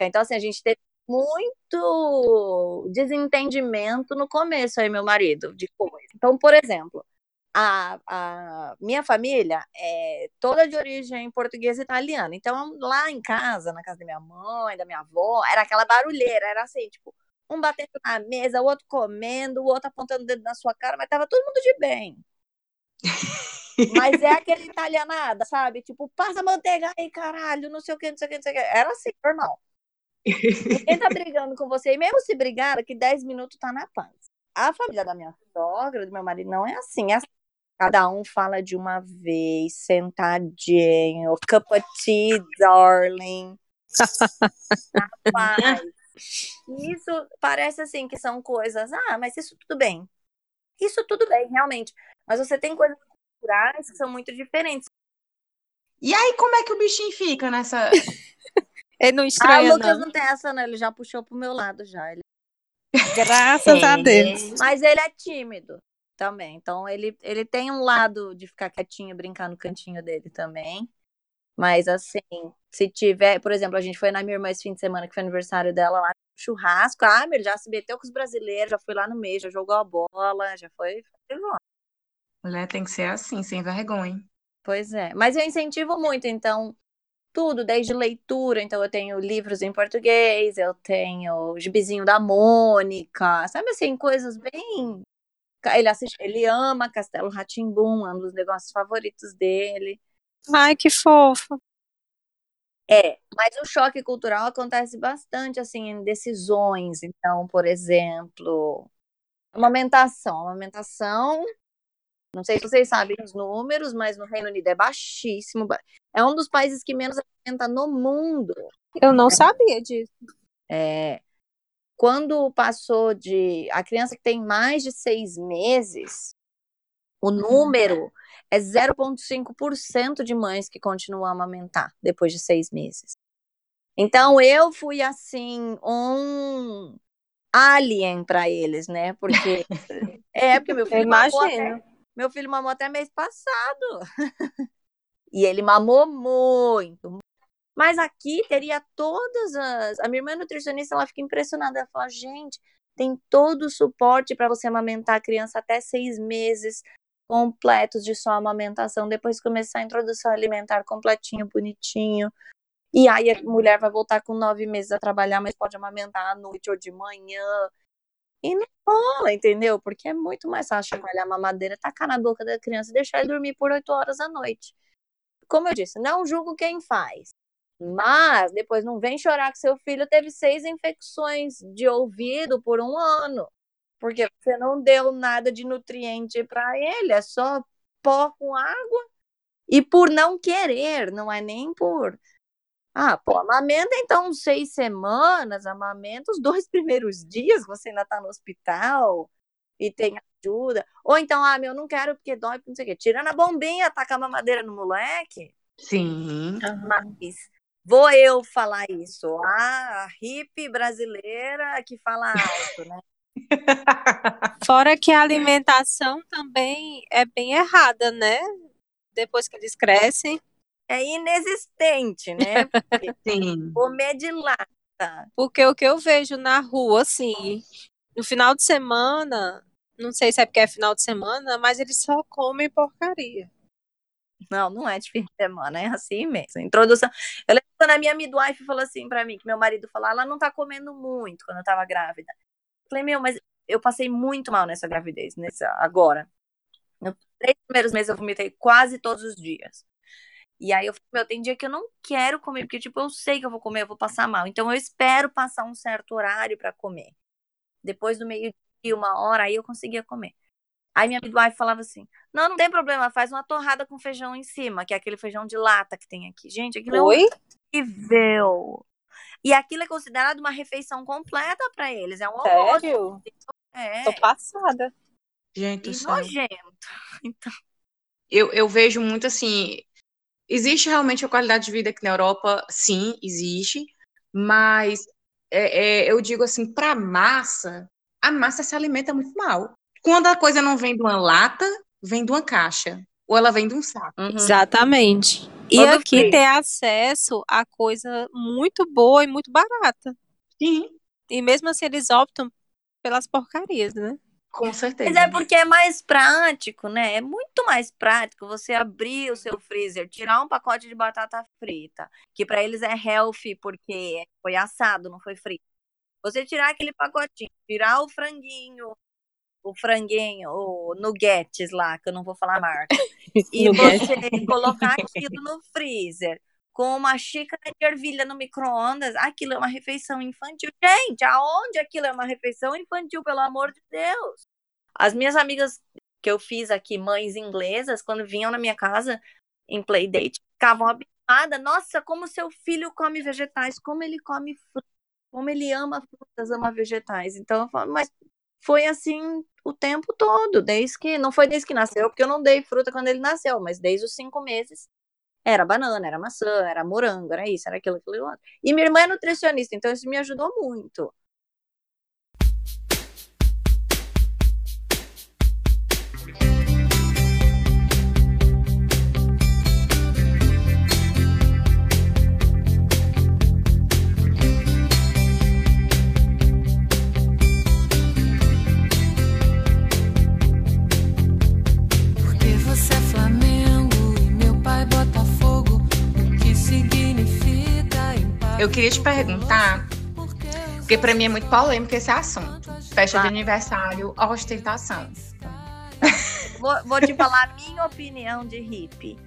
Então, assim, a gente teve muito desentendimento no começo aí, meu marido, de coisa. Então, por exemplo, a, a minha família é toda de origem portuguesa e italiana. Então, lá em casa, na casa da minha mãe, da minha avó, era aquela barulheira, era assim, tipo, um batendo na mesa, o outro comendo, o outro apontando o dedo na sua cara, mas tava todo mundo de bem. Mas é aquele italianada, sabe? Tipo, passa manteiga aí, caralho, não sei o que, não sei o que, não sei o que. Era assim, normal. Ninguém tá brigando com você. E mesmo se brigar, daqui 10 minutos tá na paz. A família da minha sogra, do meu marido, não é assim. É assim. Cada um fala de uma vez, sentadinho, cup of tea, darling. Rapaz. Isso parece assim que são coisas. Ah, mas isso tudo bem. Isso tudo bem, realmente. Mas você tem coisas culturais que são muito diferentes. E aí, como é que o bichinho fica nessa. Ele não Ah, o estranha, Lucas não. não tem essa, não. Ele já puxou pro meu lado já. Ele Graças a Deus. Mas ele é tímido também. Então ele, ele tem um lado de ficar quietinho, brincar no cantinho dele também. Mas assim, se tiver, por exemplo, a gente foi na minha irmã esse fim de semana, que foi aniversário dela lá no churrasco. Ah, ele já se meteu com os brasileiros, já foi lá no meio, já jogou a bola, já foi. Mulher tem que ser assim, sem vergonha. Pois é. Mas eu incentivo muito, então, tudo, desde leitura. Então, eu tenho livros em português, eu tenho o gibizinho da Mônica, sabe assim, coisas bem Ele assiste, ele ama Castelo Ratimbum, é um dos negócios favoritos dele. Ai, que fofo. É, mas o choque cultural acontece bastante assim em decisões. Então, por exemplo, amamentação. Amamentação, não sei se vocês sabem os números, mas no Reino Unido é baixíssimo. É um dos países que menos amamenta no mundo. Eu não sabia disso. É, quando passou de. A criança que tem mais de seis meses, o número é 0,5% de mães que continuam a amamentar depois de seis meses. Então eu fui assim um alien para eles, né? Porque é porque meu filho mamou até, meu filho mamou até mês passado. e ele mamou muito. Mas aqui teria todas as. A minha irmã nutricionista ela fica impressionada. Ela fala: gente, tem todo o suporte para você amamentar a criança até seis meses completos de sua amamentação, depois começar a introdução alimentar completinho, bonitinho. E aí a mulher vai voltar com nove meses a trabalhar, mas pode amamentar à noite ou de manhã. E não rola, entendeu? Porque é muito mais fácil chacoalhar a mamadeira, tacar na boca da criança e deixar ele dormir por oito horas à noite. Como eu disse, não julgo quem faz. Mas depois não vem chorar que seu filho teve seis infecções de ouvido por um ano. Porque você não deu nada de nutriente para ele, é só pó com água. E por não querer, não é nem por. Ah, pô, amamenta então seis semanas, amamenta os dois primeiros dias, você ainda tá no hospital e tem ajuda. Ou então, ah, meu, não quero porque dói, não sei o quê. Tirando a bombinha, taca a mamadeira no moleque. Sim. Mas vou eu falar isso. Ah, a hippie brasileira que fala alto, né? Fora que a alimentação também é bem errada, né? Depois que eles crescem. É inexistente, né? Porque Sim. Comer de lata. Porque o que eu vejo na rua, assim, no final de semana, não sei se é porque é final de semana, mas eles só comem porcaria. Não, não é de fim de semana, é assim mesmo. Introdução. Eu quando a minha midwife falou assim para mim, que meu marido falou, ela não tá comendo muito quando eu tava grávida. Falei, meu, mas eu passei muito mal nessa gravidez, nessa, agora. Nos três primeiros meses eu vomitei quase todos os dias. E aí eu falei, meu, tem dia que eu não quero comer, porque, tipo, eu sei que eu vou comer, eu vou passar mal. Então eu espero passar um certo horário para comer. Depois do meio-dia, uma hora, aí eu conseguia comer. Aí minha midwife falava assim: não, não tem problema, faz uma torrada com feijão em cima, que é aquele feijão de lata que tem aqui. Gente, aquilo Oi? é horrível. E aquilo é considerado uma refeição completa para eles. É um almoço. Sério? É. Tô passada. Gente, E nojento. Então, eu, eu vejo muito assim. Existe realmente a qualidade de vida aqui na Europa? Sim, existe. Mas é, é, eu digo assim, para massa, a massa se alimenta muito mal. Quando a coisa não vem de uma lata, vem de uma caixa. Ou ela vem de um saco. uhum. Exatamente. E Todo aqui frio. ter acesso a coisa muito boa e muito barata. Sim, E mesmo assim eles optam pelas porcarias, né? com certeza. Mas é porque é mais prático, né? É muito mais prático você abrir o seu freezer, tirar um pacote de batata frita, que para eles é healthy porque foi assado, não foi frito. Você tirar aquele pacotinho, tirar o franguinho, o franguinho, o nuggets lá, que eu não vou falar a marca, e você colocar aquilo no freezer com uma xícara de ervilha no micro-ondas, aquilo é uma refeição infantil. Gente, aonde aquilo é uma refeição infantil, pelo amor de Deus? As minhas amigas que eu fiz aqui, mães inglesas, quando vinham na minha casa em playdate, ficavam abismadas. Nossa, como seu filho come vegetais, como ele come frutas, como ele ama frutas, ama vegetais. Então eu falo, mas foi assim o tempo todo, desde que. Não foi desde que nasceu, porque eu não dei fruta quando ele nasceu, mas desde os cinco meses era banana, era maçã, era morango, era isso, era aquilo, aquilo e outro. E minha irmã é nutricionista, então isso me ajudou muito. Queria te perguntar Porque pra mim é muito polêmico esse assunto. Festa de aniversário, ostentação. Vou, vou te falar a minha opinião de hippie.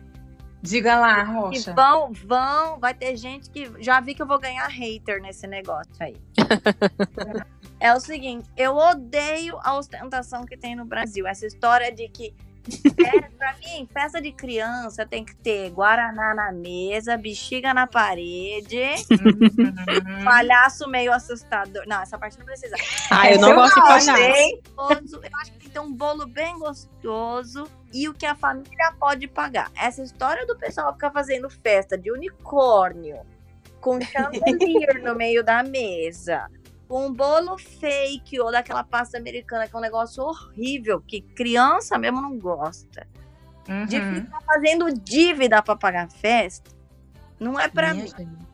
Diga lá, Rocha. vão, vão, vai ter gente que já vi que eu vou ganhar hater nesse negócio aí. é o seguinte, eu odeio a ostentação que tem no Brasil. Essa história de que é, pra mim, festa de criança tem que ter guaraná na mesa, bexiga na parede, Uhum. palhaço meio assustador. Não, essa parte não precisa. Ah, eu não Eu gosto de palhaço. Eu acho que tem que ter um bolo bem gostoso e o que a família pode pagar. Essa história do pessoal ficar fazendo festa de unicórnio, com chandelier no meio da mesa, um bolo fake ou daquela pasta americana, que é um negócio horrível, que criança mesmo não gosta. De Uhum. ficar fazendo dívida pra pagar festa, não é pra Minha mim. gente.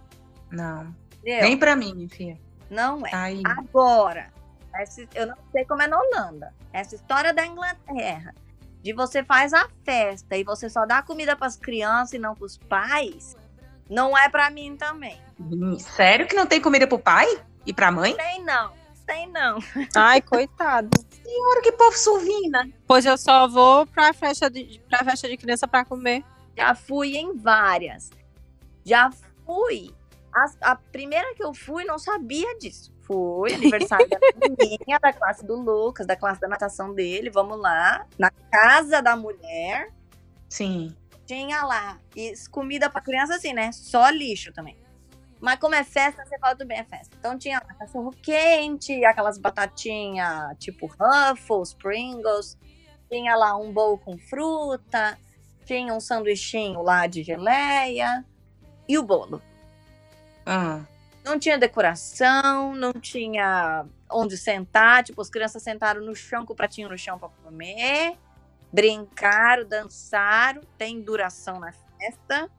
Não. entendeu? Nem pra mim, minha filha. Não é. Tá aí. Agora, essa- eu não sei como é na Holanda. Essa história da Inglaterra, de você faz a festa e você só dá comida para as crianças e não para os pais, não é para mim também. Sério que não tem comida pro pai? E pra mãe? Tem não, tem não. Ai, coitado. Olha que povo survina. Pois eu só vou pra festa de, pra festa de criança pra comer. Já fui em várias. Já fui. As- A, primeira que eu fui não sabia disso. Fui, aniversário da minha, da classe do Lucas, da classe da natação dele. Vamos lá. Na casa da mulher. Sim. tinha lá e comida pra criança assim, né? Só lixo também. Mas como é festa, você fala tudo bem, é festa. Então tinha lá cachorro quente, aquelas batatinhas tipo Ruffles, Pringles. Tinha lá um bowl com fruta. Tinha um sanduichinho lá de geleia. E o bolo. Ah. Não tinha decoração, não tinha onde sentar. Tipo, as crianças sentaram no chão com o pratinho no chão pra comer. Brincaram, dançaram. Tem duração na festa.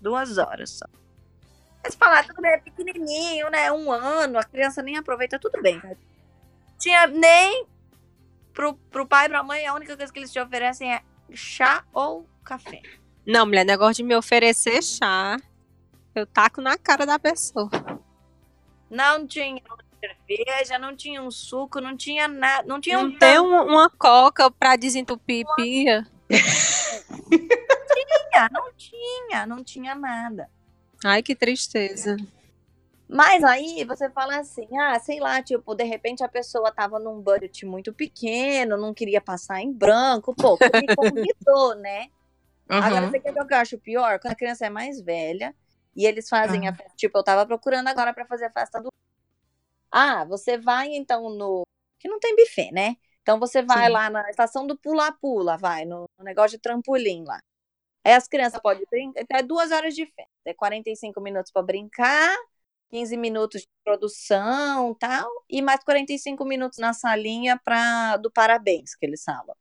Duas horas só. Mas falar, tudo bem, é pequenininho, né? Um ano, a criança nem aproveita, tudo bem. Tinha nem pro, pro pai e pra mãe, a única coisa que eles te oferecem é chá ou café. Não, mulher, negócio de me oferecer chá. Eu taco na cara da pessoa. Não tinha cerveja, não tinha um suco, não tinha nada. Não tinha um Não tem um- uma coca pra desentupir pia. tinha, não tinha, não tinha nada. Ai, que tristeza. Mas aí você fala assim, ah, sei lá, tipo, de repente a pessoa tava num budget muito pequeno, não queria passar em branco, pô, me convidou, né? Agora, Uhum. você quer ver o que eu acho pior? Quando a criança é mais velha e eles fazem a festa. Tipo, eu tava procurando agora pra fazer a festa do. Ah, você vai então no. Que não tem buffet, né? Então você vai Sim. lá na estação do pula-pula, vai, no negócio de trampolim lá. Aí as crianças podem brincar. Até duas horas de festa. É 45 minutos pra brincar, 15 minutos de produção tal, e mais 45 minutos na salinha pra, do parabéns, que eles falam.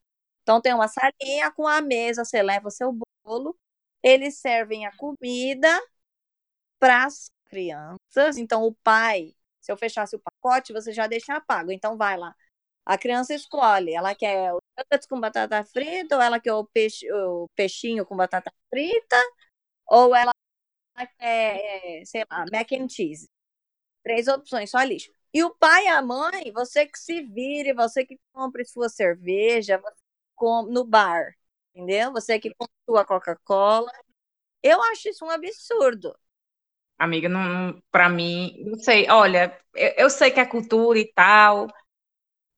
Então tem uma salinha com a mesa, você leva o seu bolo, eles servem a comida para as crianças. Então o pai, se eu fechasse o pacote, você já deixa pago. Então vai lá. A criança escolhe, ela quer o nuggets com batata frita, ou ela quer o, peixe, o peixinho com batata frita, ou ela quer, é, sei lá, mac and cheese. Três opções, só lixo. E o pai e a mãe, você que se vire, você que compre sua cerveja, no bar, entendeu? Você que compra sua Coca-Cola. Eu acho isso um absurdo. Amiga, não, não- pra mim, não sei. Olha, eu, eu sei que é cultura e tal,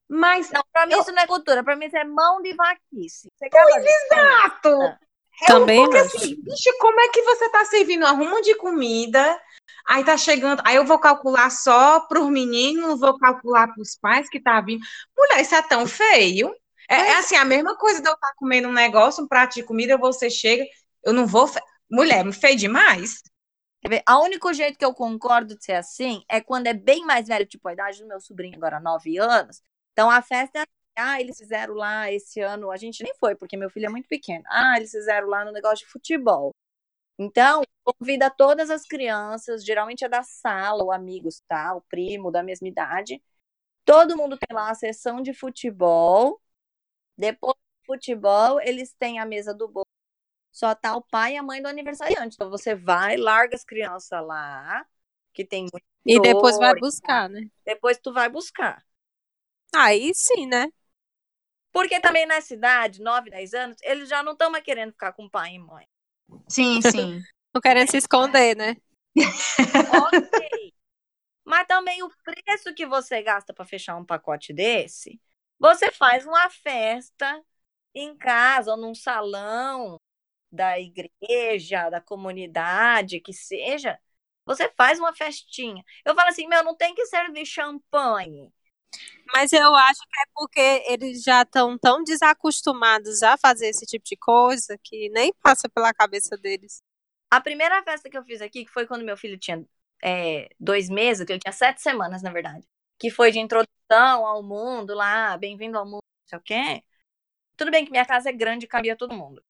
mas Não, pra mim Eu- isso não é cultura, pra mim isso é mão de vaquice. Você isso? exato. Ah. É Também porque assim, bicho, como é que você tá servindo um arrumo de comida? Aí tá chegando, aí eu vou calcular só pros meninos, não vou calcular pros pais que tá vindo. Mulher, isso é tão feio. É, é assim, a mesma coisa de eu estar comendo um negócio, um prato de comida, você chega, eu não vou. fe- Mulher, me feio demais. Quer ver? O único jeito que eu concordo de ser assim é quando é bem mais velho, tipo a idade do meu sobrinho, agora 9 anos. Então a festa ah, eles fizeram lá esse ano, a gente nem foi, porque meu filho é muito pequeno. Ah, eles fizeram lá no negócio de futebol. Então, convida todas as crianças, geralmente é da sala, ou amigos, tá? O primo da mesma idade. Todo mundo tem lá a sessão de futebol. Depois do futebol, eles têm a mesa do bolo. Só tá o pai e a mãe do aniversariante. Então você vai, larga as crianças lá, que tem muita E depois vai buscar, né? Depois tu vai buscar. Aí sim, né? Porque também na cidade, 9, 10 anos, eles já não estão mais querendo ficar com pai e mãe. Sim, sim. Não querendo se esconder, né? Ok. Mas também o preço que você gasta para fechar um pacote desse, você faz uma festa em casa ou num salão da igreja, da comunidade, que seja. Você faz uma festinha. Eu falo assim, meu, não tem que servir champanhe. Mas eu acho que é porque eles já estão tão desacostumados a fazer esse tipo de coisa que nem passa pela cabeça deles. A primeira festa que eu fiz aqui, que foi quando meu filho tinha é, dois meses, que ele tinha sete semanas, na verdade, que foi de introdução ao mundo lá, bem-vindo ao mundo, não sei o quê. Tudo bem que minha casa é grande e cabia todo mundo.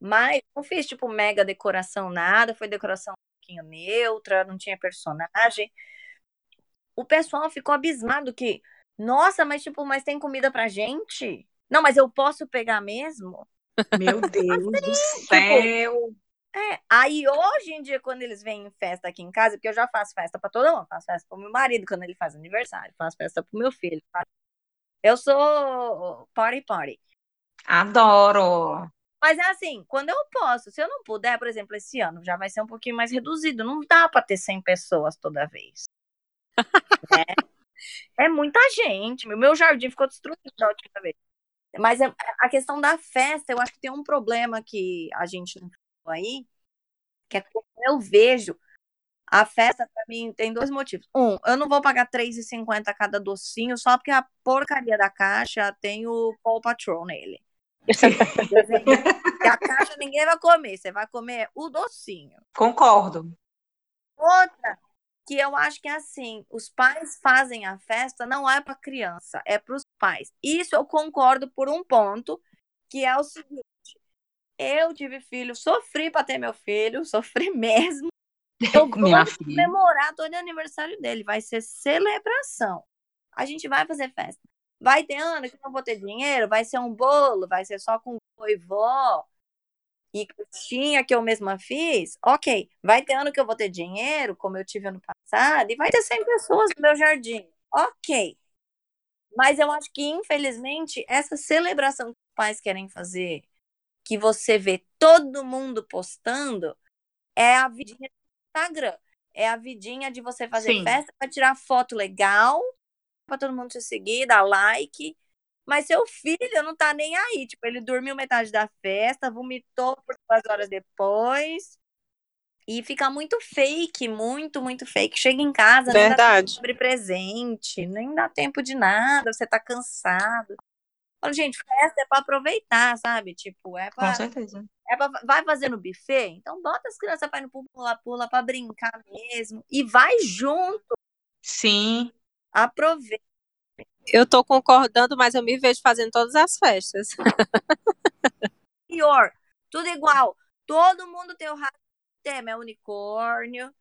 Mas não fiz, tipo, mega decoração, nada. Foi decoração um pouquinho neutra, não tinha personagem. O pessoal ficou abismado que, nossa, mas tipo, mas tem comida pra gente? Não, mas eu posso pegar mesmo? Meu Deus do Tipo, céu. É, aí hoje em dia, quando eles vêm em festa aqui em casa, porque eu já faço festa pra todo mundo, faço festa pro meu marido quando ele faz aniversário, faço festa pro meu filho. faço- Eu sou party party. Adoro. Mas é assim, quando eu posso, se eu não puder, por exemplo, esse ano já vai ser um pouquinho mais reduzido, não dá pra ter 100 pessoas toda vez. Né? É muita gente. Meu- Meu jardim ficou destruído da última vez. Mas é- a questão da festa, eu acho que tem um problema que a gente não falou aí, que é como eu vejo a festa, pra mim, tem dois motivos. Um, eu não vou pagar R$3,50 cada docinho só porque a porcaria da caixa tem o Paw Patrol nele. A caixa ninguém vai comer, você vai comer o docinho. Concordo. Outra, que eu acho que é assim, os pais fazem a festa, não é para criança, é para os pais. Isso eu concordo por um ponto, que é o seguinte: eu tive filho, sofri para ter meu filho, sofri mesmo. Eu vou comemorar todo aniversário dele, vai ser celebração. A gente vai fazer festa. Vai ter ano que eu não vou ter dinheiro, vai ser um bolo, vai ser só com vô e vó e coxinha que eu mesma fiz. Ok, vai ter ano que eu vou ter dinheiro, como eu tive ano passado, e vai ter 100 pessoas no meu jardim. Ok. Mas eu acho que, infelizmente, essa celebração que os pais querem fazer, que você vê todo mundo postando, é a vidinha do Instagram. É a vidinha de você fazer Sim. festa para tirar foto legal, para todo mundo te seguir, dar like. Mas seu filho não tá nem aí. Tipo, ele dormiu metade da festa, vomitou por duas horas depois. E fica muito fake, muito, muito fake. Chega em casa, nem dá tempo Verdade. abrir presente, nem dá tempo de nada, você tá cansado. Falo, gente, festa é pra aproveitar, sabe? Tipo, é Com pra, certeza. é pra. Vai fazer no buffet? Então bota as crianças pra ir no pula-pula pra brincar mesmo. E vai junto, Sim. aproveita. Eu tô concordando, mas eu me vejo fazendo todas as festas. pior, tudo igual. Todo mundo tem o rato tema, é unicórnio,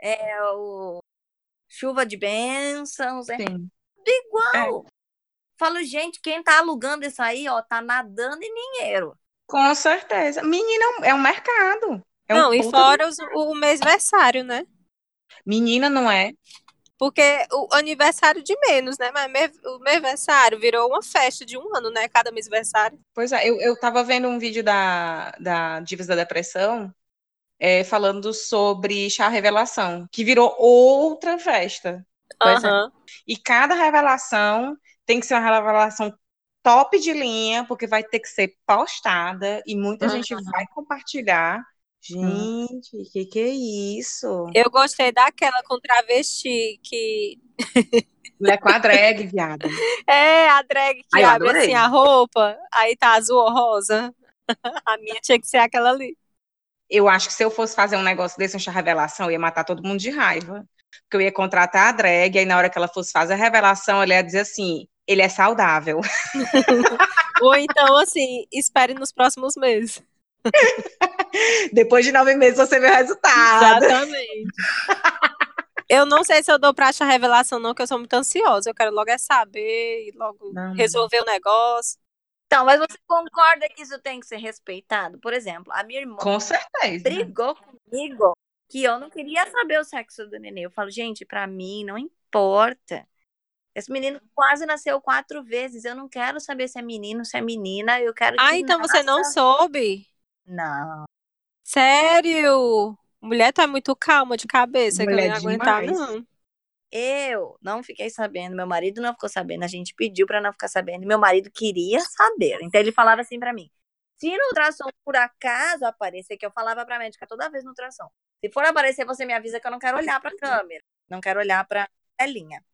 é o chuva de bênçãos, é Sim. tudo igual. Falo, gente, quem tá alugando isso aí, ó, tá nadando em dinheiro. Com certeza. Menina, é um mercado. É um não, e puta fora os- o mêsversário, né? Menina, não é? Porque o aniversário de menos, né? Mas me- o mêsversário virou uma festa de um ano, né? Cada mêsversário. Pois é, eu, eu tava vendo um vídeo da, da Divas da Depressão é, falando sobre chá revelação, que virou outra festa. Pois é. Aham. E cada revelação tem que ser uma revelação top de linha, porque vai ter que ser postada e muita Uhum. gente vai compartilhar. Gente, que que é isso? Eu gostei daquela com travesti que. Mulher com a drag, viada. É, a drag que Ai, abre assim a roupa, aí tá azul ou rosa. A minha tinha que ser aquela ali. Eu acho que se eu fosse fazer um negócio desse, um chá revelação, eu ia matar todo mundo de raiva. Porque eu ia contratar a drag, aí na hora que ela fosse fazer a revelação, ela ia dizer assim: ele é saudável. Ou então, assim, espere nos próximos meses. Depois de nove meses você vê o resultado. Exatamente. Eu não sei se eu dou pra achar revelação, não, que eu sou muito ansiosa. Eu quero logo é saber e logo Não. resolver o negócio. Então, mas você concorda que isso tem que ser respeitado? Por exemplo, a minha irmã Com certeza. brigou comigo que eu não queria saber o sexo do nenê. Eu falo, gente, pra mim não importa. Esse menino quase nasceu quatro vezes. Eu não quero saber se é menino, se é menina. Eu quero Ah, que então você não soube? Não. Sério? Mulher tá muito calma de cabeça, que eu Mulher não ia aguentar, não. Eu não fiquei sabendo, meu marido não ficou sabendo, a gente pediu pra não ficar sabendo, e meu marido queria saber. Então ele falava assim pra mim: se no ultrassom por acaso aparecer, que eu falava pra médica toda vez no ultrassom, se for aparecer, você me avisa que eu não quero olhar pra câmera, não quero olhar pra telinha.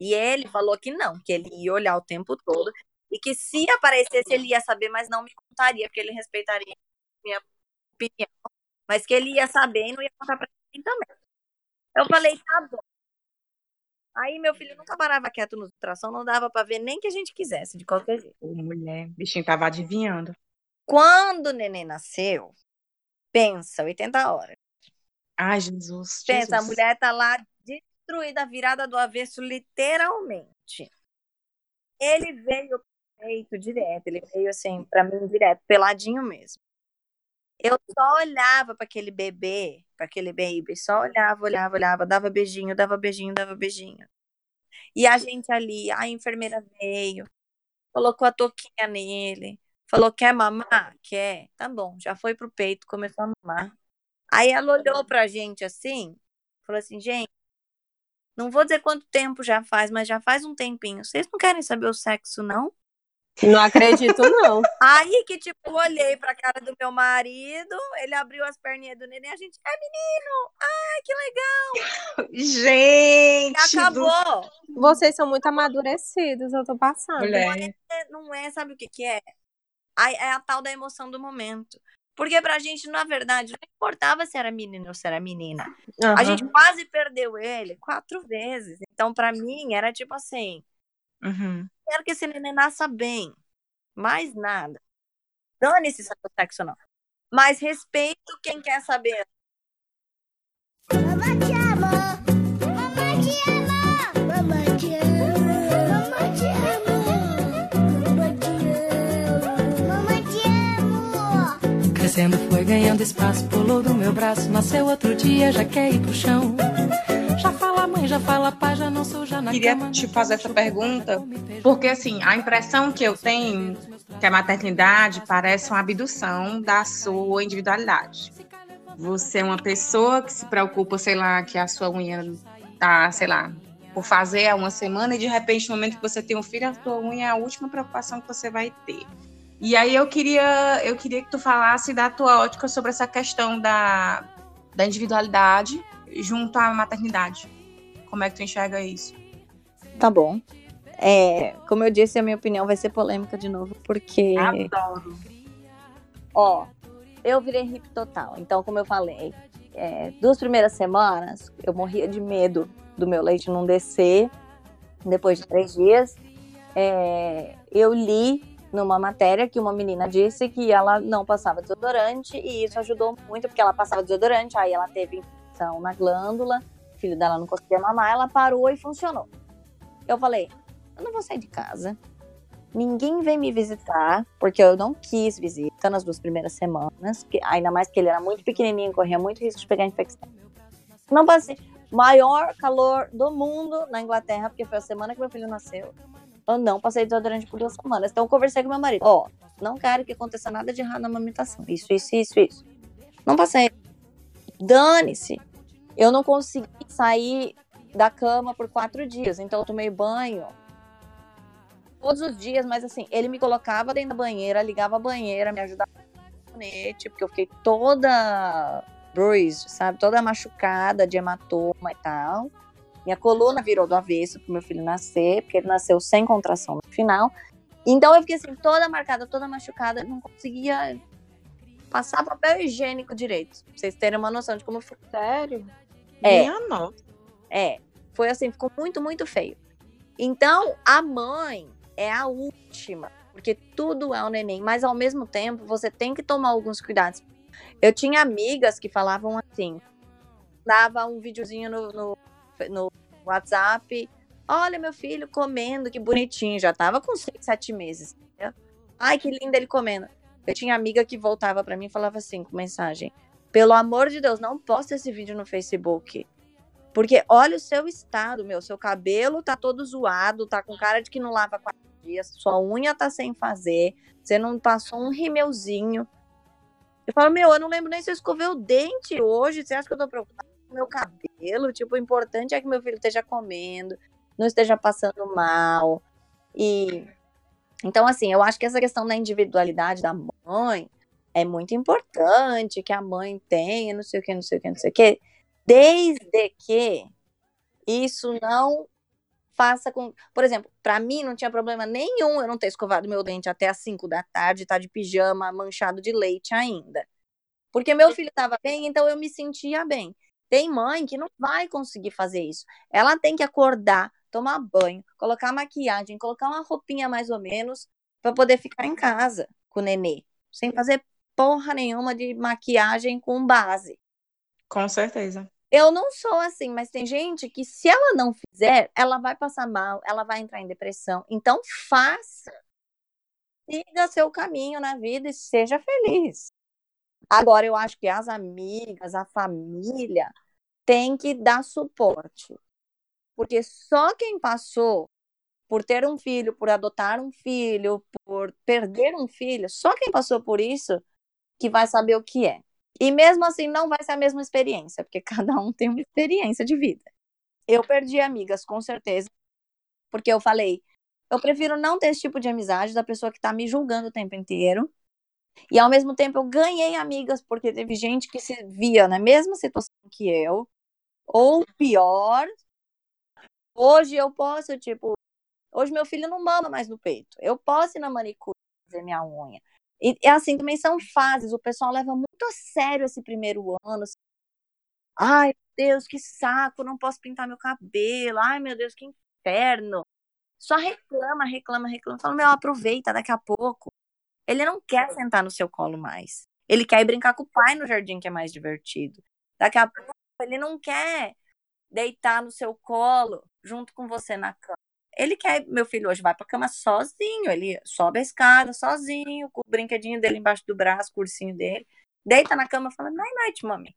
E ele falou que não, que ele ia olhar o tempo todo, e que se aparecesse, ele ia saber, mas não me contaria, porque ele respeitaria a minha opinião, mas que ele ia saber e não ia contar pra ninguém também. Eu falei, tá bom. Aí meu filho nunca parava quieto no ultrassom, não dava pra ver nem que a gente quisesse, de qualquer jeito. Ô, mulher, o bichinho tava adivinhando. Quando o neném nasceu, pensa, 80 horas. Ai, Jesus. Pensa, a Jesus. mulher tá lá destruída, virada do avesso, literalmente. Ele veio peito direto, ele veio assim, pra mim direto, peladinho mesmo. Eu só olhava para aquele bebê, para aquele baby, só olhava, olhava, olhava, dava beijinho, dava beijinho, dava beijinho. E a gente ali, a enfermeira veio, colocou a touquinha nele, falou: quer mamar? Quer? Tá bom, já foi pro peito, começou a mamar. Aí ela olhou pra gente assim, falou assim: gente, não vou dizer quanto tempo já faz, mas já faz um tempinho. Vocês não querem saber o sexo, não? Não acredito, não. Aí que, tipo, eu olhei pra cara do meu marido, ele abriu as perninhas do neném, a gente, é menino! Ai, que legal! E Gente! do- acabou! Vocês são muito amadurecidos, eu tô passando. Mulher. É, Não é, sabe o que que é? A- É a tal da emoção do momento. Porque pra gente, na verdade, não importava se era menino ou se era menina. A Aham. gente quase perdeu ele quatro vezes. Então, pra mim, era tipo assim, Uhum. quero que esse neném nasça bem. Mais nada. Dane-se se é o sexo não. Mas respeito quem quer saber. Mamãe te ama. Mamãe te ama. Mamãe te ama. Mamãe te ama. Mamãe te ama. Mamãe te amo. Crescendo foi ganhando espaço, pulou do meu braço, nasceu outro dia, já quer ir pro chão. Mãe, já fala pai, já não sou já na Queria cama, te fazer essa pergunta. Porque, assim, a impressão que eu tenho que a maternidade parece uma abdução da sua individualidade. Você é uma pessoa que se preocupa, sei lá, que a sua unha tá, sei lá, por fazer há uma semana e de repente, no momento que você tem um filho, a tua unha é a última preocupação que você vai ter. E aí eu queria, eu queria que tu falasse da tua ótica sobre essa questão da, da individualidade junto à maternidade. Como é que tu enxerga isso? Tá bom. É, como eu disse, a minha opinião vai ser polêmica de novo, porque, Adoro. ó, eu virei hippie total. Então, como eu falei, é, duas primeiras semanas eu morria de medo do meu leite não descer. Depois de três dias, é, eu li numa matéria que uma menina disse que ela não passava desodorante e isso ajudou muito, porque ela passava desodorante, aí ela teve infecção na glândula, filho dela não conseguia mamar, ela parou e funcionou. Eu falei, eu não vou sair de casa. Ninguém vem me visitar, porque eu não quis visita nas duas primeiras semanas, que, ainda mais que ele era muito pequenininho, corria muito risco de pegar infecção. Não passei. Maior calor do mundo na Inglaterra, porque foi a semana que meu filho nasceu. Eu não passei desodorante por duas semanas. Então eu conversei com meu marido. Ó, não quero que aconteça nada de errado na amamentação. Isso, isso, isso, isso. Não passei. Dane-se. Eu não consegui sair da cama por quatro dias. Então eu tomei banho todos os dias, mas assim, ele me colocava dentro da banheira, ligava a banheira, me ajudava no sabonete, porque eu fiquei toda bruised, sabe? Toda machucada de hematoma e tal. Minha coluna virou do avesso pro meu filho nascer, porque ele nasceu sem contração no final. Então eu fiquei assim, toda marcada, toda machucada, não conseguia passar papel higiênico direito. Pra vocês terem uma noção de como foi. Sério? É. Minha nossa. É, foi assim, ficou muito, muito feio. Então, a mãe é a última, porque tudo é o neném, mas ao mesmo tempo você tem que tomar alguns cuidados. Eu tinha amigas que falavam assim, dava um videozinho no, no, no WhatsApp, olha meu filho comendo, que bonitinho, já tava com 6, 7 meses. Ai, que lindo ele comendo. Eu tinha amiga que voltava pra mim e falava assim, com mensagem, Pelo amor de Deus, não posta esse vídeo no Facebook. Porque olha o seu estado, meu. Seu cabelo tá todo zoado, tá com cara de que não lava quatro dias, sua unha tá sem fazer, você não passou um rimeuzinho. Eu falo, meu, eu não lembro nem se eu escovei o dente hoje. Você acha que eu tô preocupada com meu cabelo? Tipo, o importante é que meu filho esteja comendo, não esteja passando mal. E então, assim, eu acho que essa questão da individualidade da mãe é muito importante que a mãe tenha, não sei o que, não sei o que, não sei o que, desde que isso não faça com. Por exemplo, para mim não tinha problema nenhum eu não ter escovado meu dente até as 5 da tarde, tá de pijama manchado de leite ainda. Porque meu filho estava bem, então eu me sentia bem. Tem mãe que não vai conseguir fazer isso. Ela tem que acordar, tomar banho, colocar maquiagem, colocar uma roupinha mais ou menos para poder ficar em casa com o nenê, sem fazer porra nenhuma de maquiagem com base. Com certeza. Eu não sou assim, mas tem gente que se ela não fizer, ela vai passar mal, ela vai entrar em depressão. Então faça. Siga seu caminho na vida e seja feliz. Agora eu acho que as amigas, a família tem que dar suporte. Porque só quem passou por ter um filho, por adotar um filho, por perder um filho, só quem passou por isso que vai saber o que é. E mesmo assim não vai ser a mesma experiência, porque cada um tem uma experiência de vida. Eu perdi amigas, com certeza, porque eu falei, eu prefiro não ter esse tipo de amizade da pessoa que tá me julgando o tempo inteiro. E ao mesmo tempo eu ganhei amigas, porque teve gente que se via na mesma situação que eu, ou pior. Hoje eu posso, tipo, hoje meu filho não mama mais no peito. Eu posso ir na manicure fazer minha unha. E, e, assim, também são fases. O pessoal leva muito a sério esse primeiro ano. Assim. Ai, Deus, que saco, não posso pintar meu cabelo. Ai, meu Deus, que inferno. Só reclama, reclama, reclama. Fala, meu, aproveita daqui a pouco. Ele não quer sentar no seu colo mais. Ele quer ir brincar com o pai no jardim, que é mais divertido. Daqui a pouco, ele não quer deitar no seu colo junto com você na cama. Ele quer, meu filho hoje vai pra cama sozinho, ele sobe a escada sozinho, com o brinquedinho dele embaixo do braço, o cursinho dele, deita na cama e fala, night night, mami.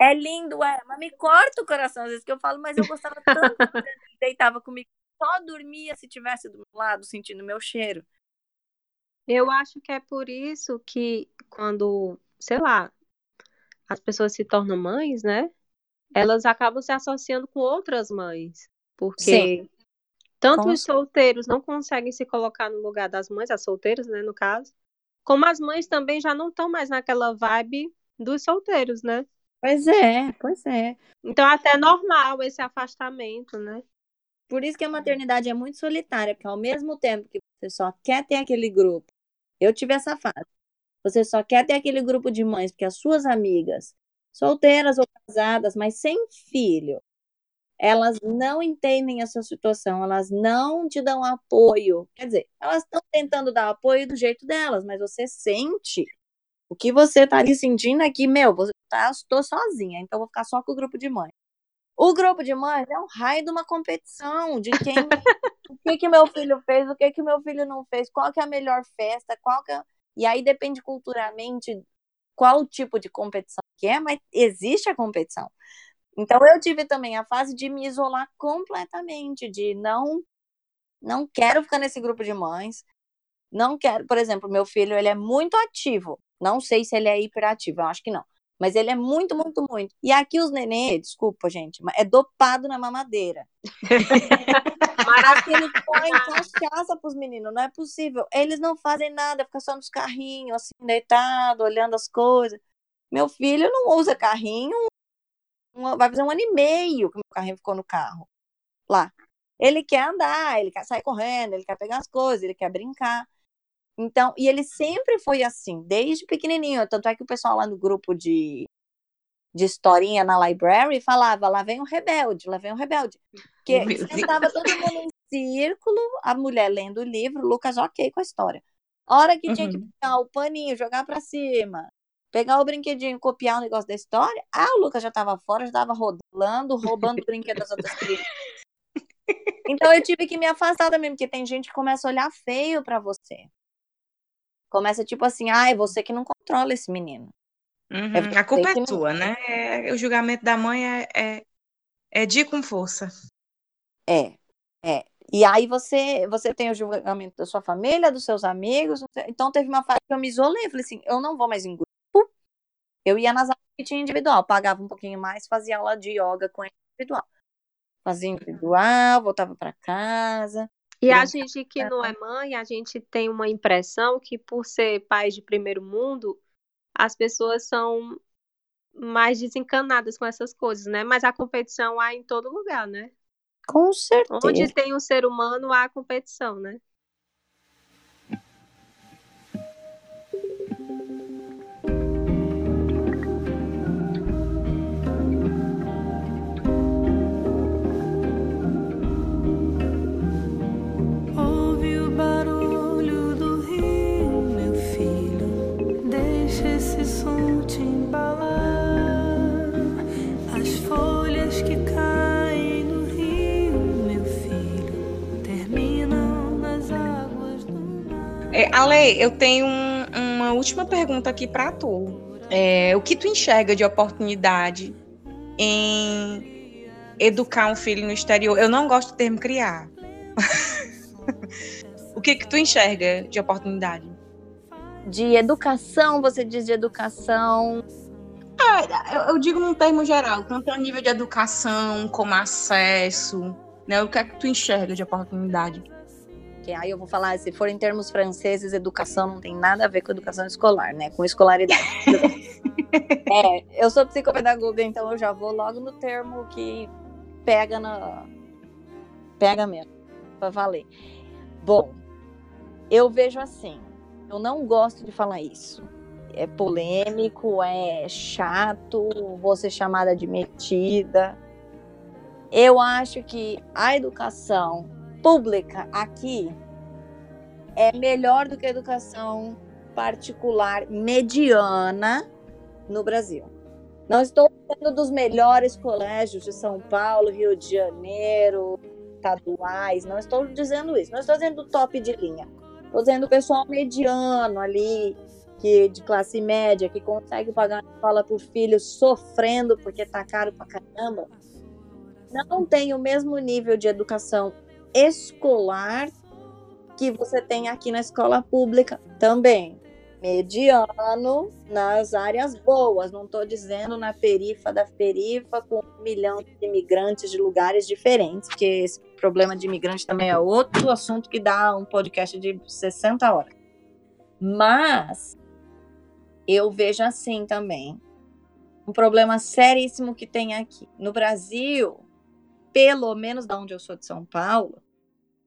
é lindo, é, mas me corta o coração às vezes que eu falo, mas eu gostava tanto quando ele deitava comigo, só dormia se tivesse do meu lado, sentindo meu cheiro. Eu acho que é por isso que quando, sei lá, as pessoas se tornam mães, né? Elas acabam se associando com outras mães. Porque Sim. tanto os solteiros não conseguem se colocar no lugar das mães, as solteiras, né, no caso, como as mães também já não estão mais naquela vibe dos solteiros, né? Pois é, pois é. Então é até normal esse afastamento, né? Por isso que a maternidade é muito solitária, porque ao mesmo tempo que você só quer ter aquele grupo, eu tive essa fase. Você só quer ter aquele grupo de mães, porque as suas amigas, solteiras ou casadas, mas sem filho, elas não entendem a sua situação, elas não te dão apoio. Quer dizer, elas estão tentando dar apoio do jeito delas, mas você sente o que você tá ali sentindo aqui, meu, você tá, estou sozinha, então vou ficar só com o grupo de mães. O grupo de mães é um raio de uma competição de quem, o que que meu filho fez, o que que meu filho não fez, qual que é a melhor festa, qual que é... E aí depende culturalmente qual tipo de competição que é, mas existe a competição. Então eu tive também a fase de me isolar completamente, de não não quero ficar nesse grupo de mães. Não quero, por exemplo, meu filho, ele é muito ativo. Não sei se ele é hiperativo, eu acho que não. Mas ele é muito, muito, muito. E aqui os nenê, desculpa, gente, é dopado na mamadeira. Mas eles põem cachaça pros meninos, não é possível. Eles não fazem nada, fica só nos carrinhos, assim, deitado, olhando as coisas. Meu filho não usa carrinho, vai fazer um ano e meio que o meu carrinho ficou no carro. Lá. Ele quer andar, ele quer sair correndo, ele quer pegar as coisas, ele quer brincar. Então, e ele sempre foi assim, desde pequenininho. Tanto é que o pessoal lá no grupo de, de historinha na library falava: lá vem o rebelde, lá vem o rebelde. Porque estava todo mundo em círculo, a mulher lendo o livro, o Lucas ok com a história. A hora que uhum. tinha que uhum. pegar o paninho, jogar para cima, pegar o brinquedinho, copiar o negócio da história. Ah, o Lucas já estava fora, já estava rodando, roubando o brinquedo das outras crianças. Então eu tive que me afastar também, porque tem gente que começa a olhar feio para você. Começa tipo assim, ah, é você que não controla esse menino. Uhum, É A culpa é não- tua, né? É- o julgamento da mãe é, é, é de com força. É, é. E aí você, você tem o julgamento da sua família, dos seus amigos. Então teve uma fase que eu me isolei. Falei assim, eu não vou mais grupo. Eu ia nas aulas que tinha individual, pagava um pouquinho mais, fazia aula de yoga com individual. Fazia individual, voltava para casa. E a gente que não é mãe, a gente tem uma impressão que por ser pais de primeiro mundo, as pessoas são mais desencanadas com essas coisas, né? Mas a competição há em todo lugar, né? Com certeza. Onde tem um ser humano, há competição, né? Ale, eu tenho um- uma última pergunta aqui para tu. É, o que tu enxerga de oportunidade em educar um filho no exterior? Eu não gosto do termo criar. o que que tu enxerga de oportunidade? De educação, você diz de educação. Eu, eu digo num termo geral, tanto a nível de educação como acesso, né? O que é que tu enxerga de oportunidade? Que aí eu vou falar, se for em termos franceses, educação não tem nada a ver com educação escolar, né? Com escolaridade. é, eu sou psicopedagoga, então eu já vou logo no termo que pega na. Pega mesmo, pra valer. Bom, eu vejo assim, eu não gosto de falar isso. É polêmico, é chato, vou ser chamada de metida. Eu acho que a educação pública aqui é melhor do que a educação particular mediana no Brasil. Não estou falando dos melhores colégios de São Paulo, Rio de Janeiro, estaduais, não estou dizendo isso. Não estou dizendo do top de linha. Estou dizendo o pessoal mediano ali, que de classe média, que consegue pagar uma escola por filho sofrendo porque tá caro pra caramba. Não tem o mesmo nível de educação escolar que você tem aqui na escola pública também. Mediano nas áreas boas, não estou dizendo na perifa da perifa com um milhão de imigrantes de lugares diferentes, porque esse problema de imigrante também é outro assunto que dá um podcast de 60 horas. Mas eu vejo assim também um problema seríssimo que tem aqui. No Brasil, pelo menos da onde eu sou de São Paulo,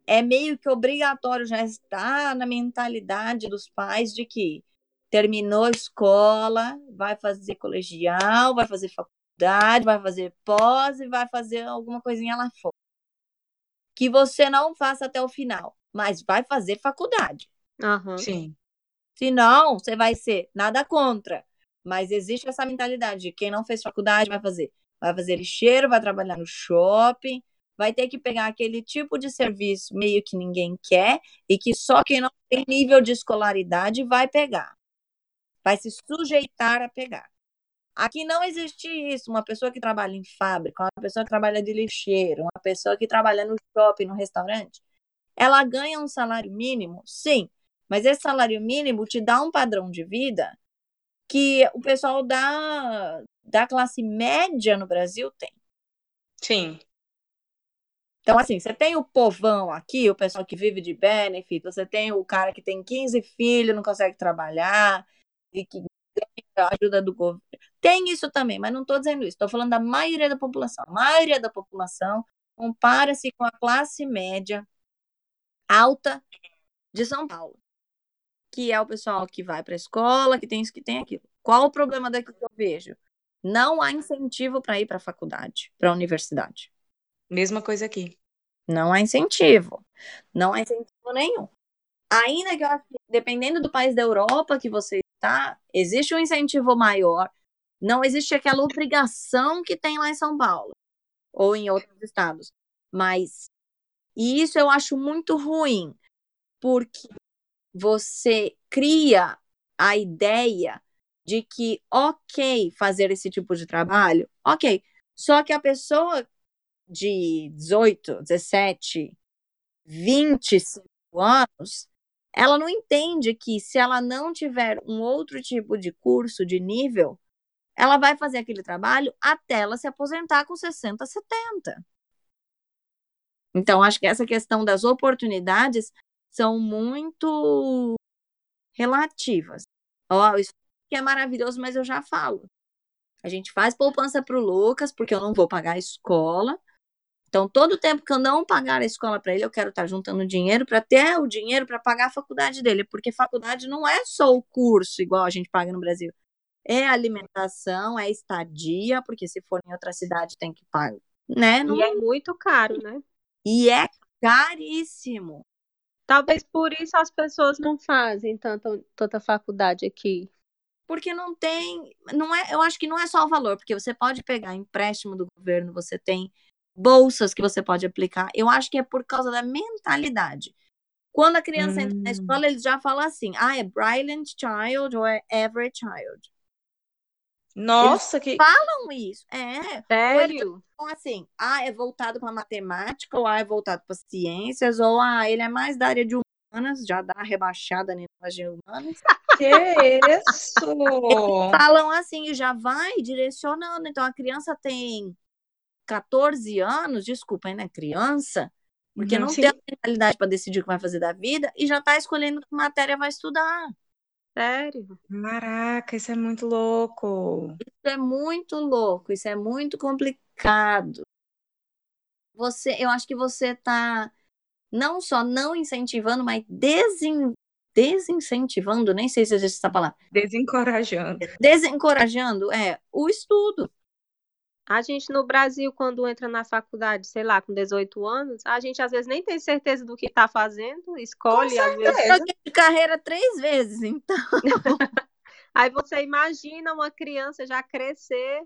é meio que obrigatório já estar na mentalidade dos pais de que terminou a escola, vai fazer colegial, vai fazer faculdade, vai fazer pós e vai fazer alguma coisinha lá fora. Que você não faça até o final, mas vai fazer faculdade. Aham. Sim. Senão, você vai ser nada contra. Mas existe essa mentalidade de quem não fez faculdade vai fazer. Vai fazer lixeiro, vai trabalhar no shopping, vai ter que pegar aquele tipo de serviço meio que ninguém quer e que só quem não tem nível de escolaridade vai pegar. Vai se sujeitar a pegar. Aqui não existe isso. Uma pessoa que trabalha em fábrica, uma pessoa que trabalha de lixeiro, uma pessoa que trabalha no shopping, no restaurante, ela ganha um salário mínimo, sim, mas esse salário mínimo te dá um padrão de vida que o pessoal da, da classe média no Brasil tem. Sim. Então, assim, você tem o povão aqui, o pessoal que vive de benefit, você tem o cara que tem 15 filhos, não consegue trabalhar, e que ganha ajuda do governo. Tem isso também, mas não estou dizendo isso. Estou falando da maioria da população. A maioria da população compara-se com a classe média alta de São Paulo, que é o pessoal que vai para a escola, que tem isso, que tem aquilo. Qual o problema daqui que eu vejo? Não há incentivo para ir para a faculdade, para a universidade. Mesma coisa aqui. Não há incentivo. Não há incentivo nenhum. Ainda que eu acho que, dependendo do país da Europa que você está, existe um incentivo maior. Não existe aquela obrigação que tem lá em São Paulo ou em outros estados. Mas e isso eu acho muito ruim, porque você cria a ideia de que, ok, fazer esse tipo de trabalho, ok. Só que a pessoa de 18, 17, 25 anos, ela não entende que se ela não tiver um outro tipo de curso de nível, ela vai fazer aquele trabalho até ela se aposentar com 60, 70. Então, acho que essa questão das oportunidades são muito relativas. Ó, isso que é maravilhoso, mas eu já falo. A gente faz poupança para o Lucas, porque eu não vou pagar a escola. Então, todo o tempo que eu não pagar a escola para ele, eu quero estar juntando dinheiro para ter o dinheiro para pagar a faculdade dele, porque faculdade não é só o curso, igual a gente paga no Brasil. É alimentação, é estadia, porque se for em outra cidade tem que pagar, né? Não... E é muito caro, né? E é caríssimo. Talvez por isso as pessoas não fazem tanta, tanta faculdade aqui. Porque não tem, não é, eu acho que não é só o valor, porque você pode pegar empréstimo do governo, você tem bolsas que você pode aplicar. Eu acho que é por causa da mentalidade. Quando a criança hum. entra na escola, eles já falam assim: ah, é brilliant child ou é average child. Nossa, Eles que. falam isso. É. Sério? Então, assim, ah, é voltado para matemática, ou ah, é voltado para ciências, ou ah, ele é mais da área de humanas, já dá uma rebaixada nas de humanas. Que isso? Falam assim, já vai direcionando. Então, a criança tem 14 anos, desculpa, né? Criança, porque não Sim. tem a mentalidade para decidir o que vai fazer da vida e já está escolhendo que matéria vai estudar. Sério? Caraca, isso é muito louco. Isso é muito louco, isso é muito complicado. Você, eu acho que você está não só não incentivando, mas desin, desincentivando, nem sei se existe essa palavra, Desencorajando. desencorajando é o estudo. A gente no Brasil, quando entra na faculdade, sei lá, com 18 anos, a gente às vezes nem tem certeza do que está fazendo, escolhe, às vezes. Troquei de carreira três vezes, então. Aí você imagina uma criança já crescer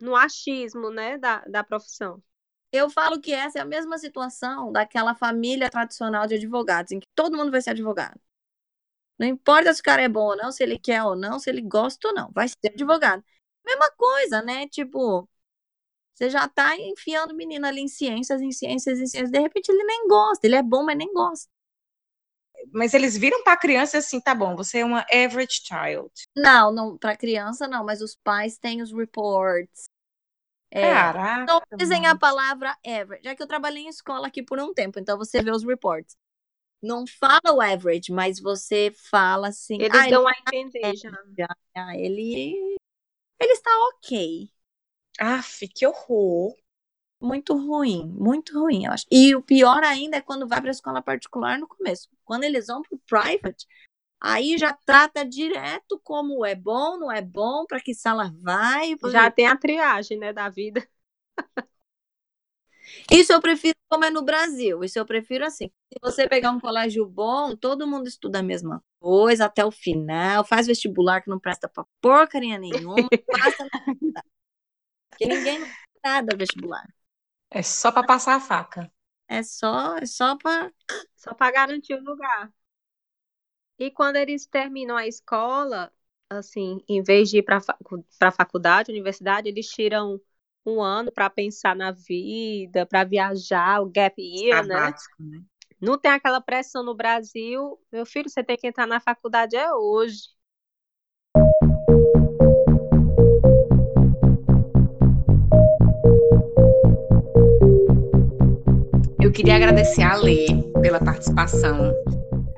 no achismo, né, da, da profissão. Eu falo que essa é a mesma situação daquela família tradicional de advogados, em que todo mundo vai ser advogado. Não importa se o cara é bom ou não, se ele quer ou não, se ele gosta ou não, vai ser advogado. Mesma coisa, né? Tipo, você já tá enfiando o menino ali em ciências, em ciências, em ciências, de repente ele nem gosta, ele é bom, mas nem gosta. Mas eles viram pra criança assim, tá bom, você é uma average child. Não, não, para criança não, mas os pais têm os reports. É, Caraca. não dizem a palavra average, já que eu trabalhei em escola aqui por um tempo, então você vê os reports. Não fala o average, mas você fala assim, Eles ah, dão a entender já. ah, ele ele está ok. Aff, que horror. Muito ruim, muito ruim, eu acho. E o pior ainda é quando vai para a escola particular no começo. Quando eles vão para o private, aí já trata direto como é bom, não é bom, para que sala vai. Já tem a triagem, né, da vida. Isso eu prefiro como é no Brasil. Isso eu prefiro assim. Se você pegar um colégio bom, todo mundo estuda a mesma coisa até o final, faz vestibular que não presta pra porcaria nenhuma, passa na faculdade. Porque ninguém nada vestibular. É só pra passar a faca. É só, é só para Só para garantir o lugar. E quando eles terminam a escola, assim, em vez de ir para a faculdade, universidade, eles tiram um ano para pensar na vida, para viajar, o gap year, né? Sabático, né? Não tem aquela pressão no Brasil. Meu filho, você tem que entrar na faculdade é hoje. Eu queria agradecer a Lê pela participação.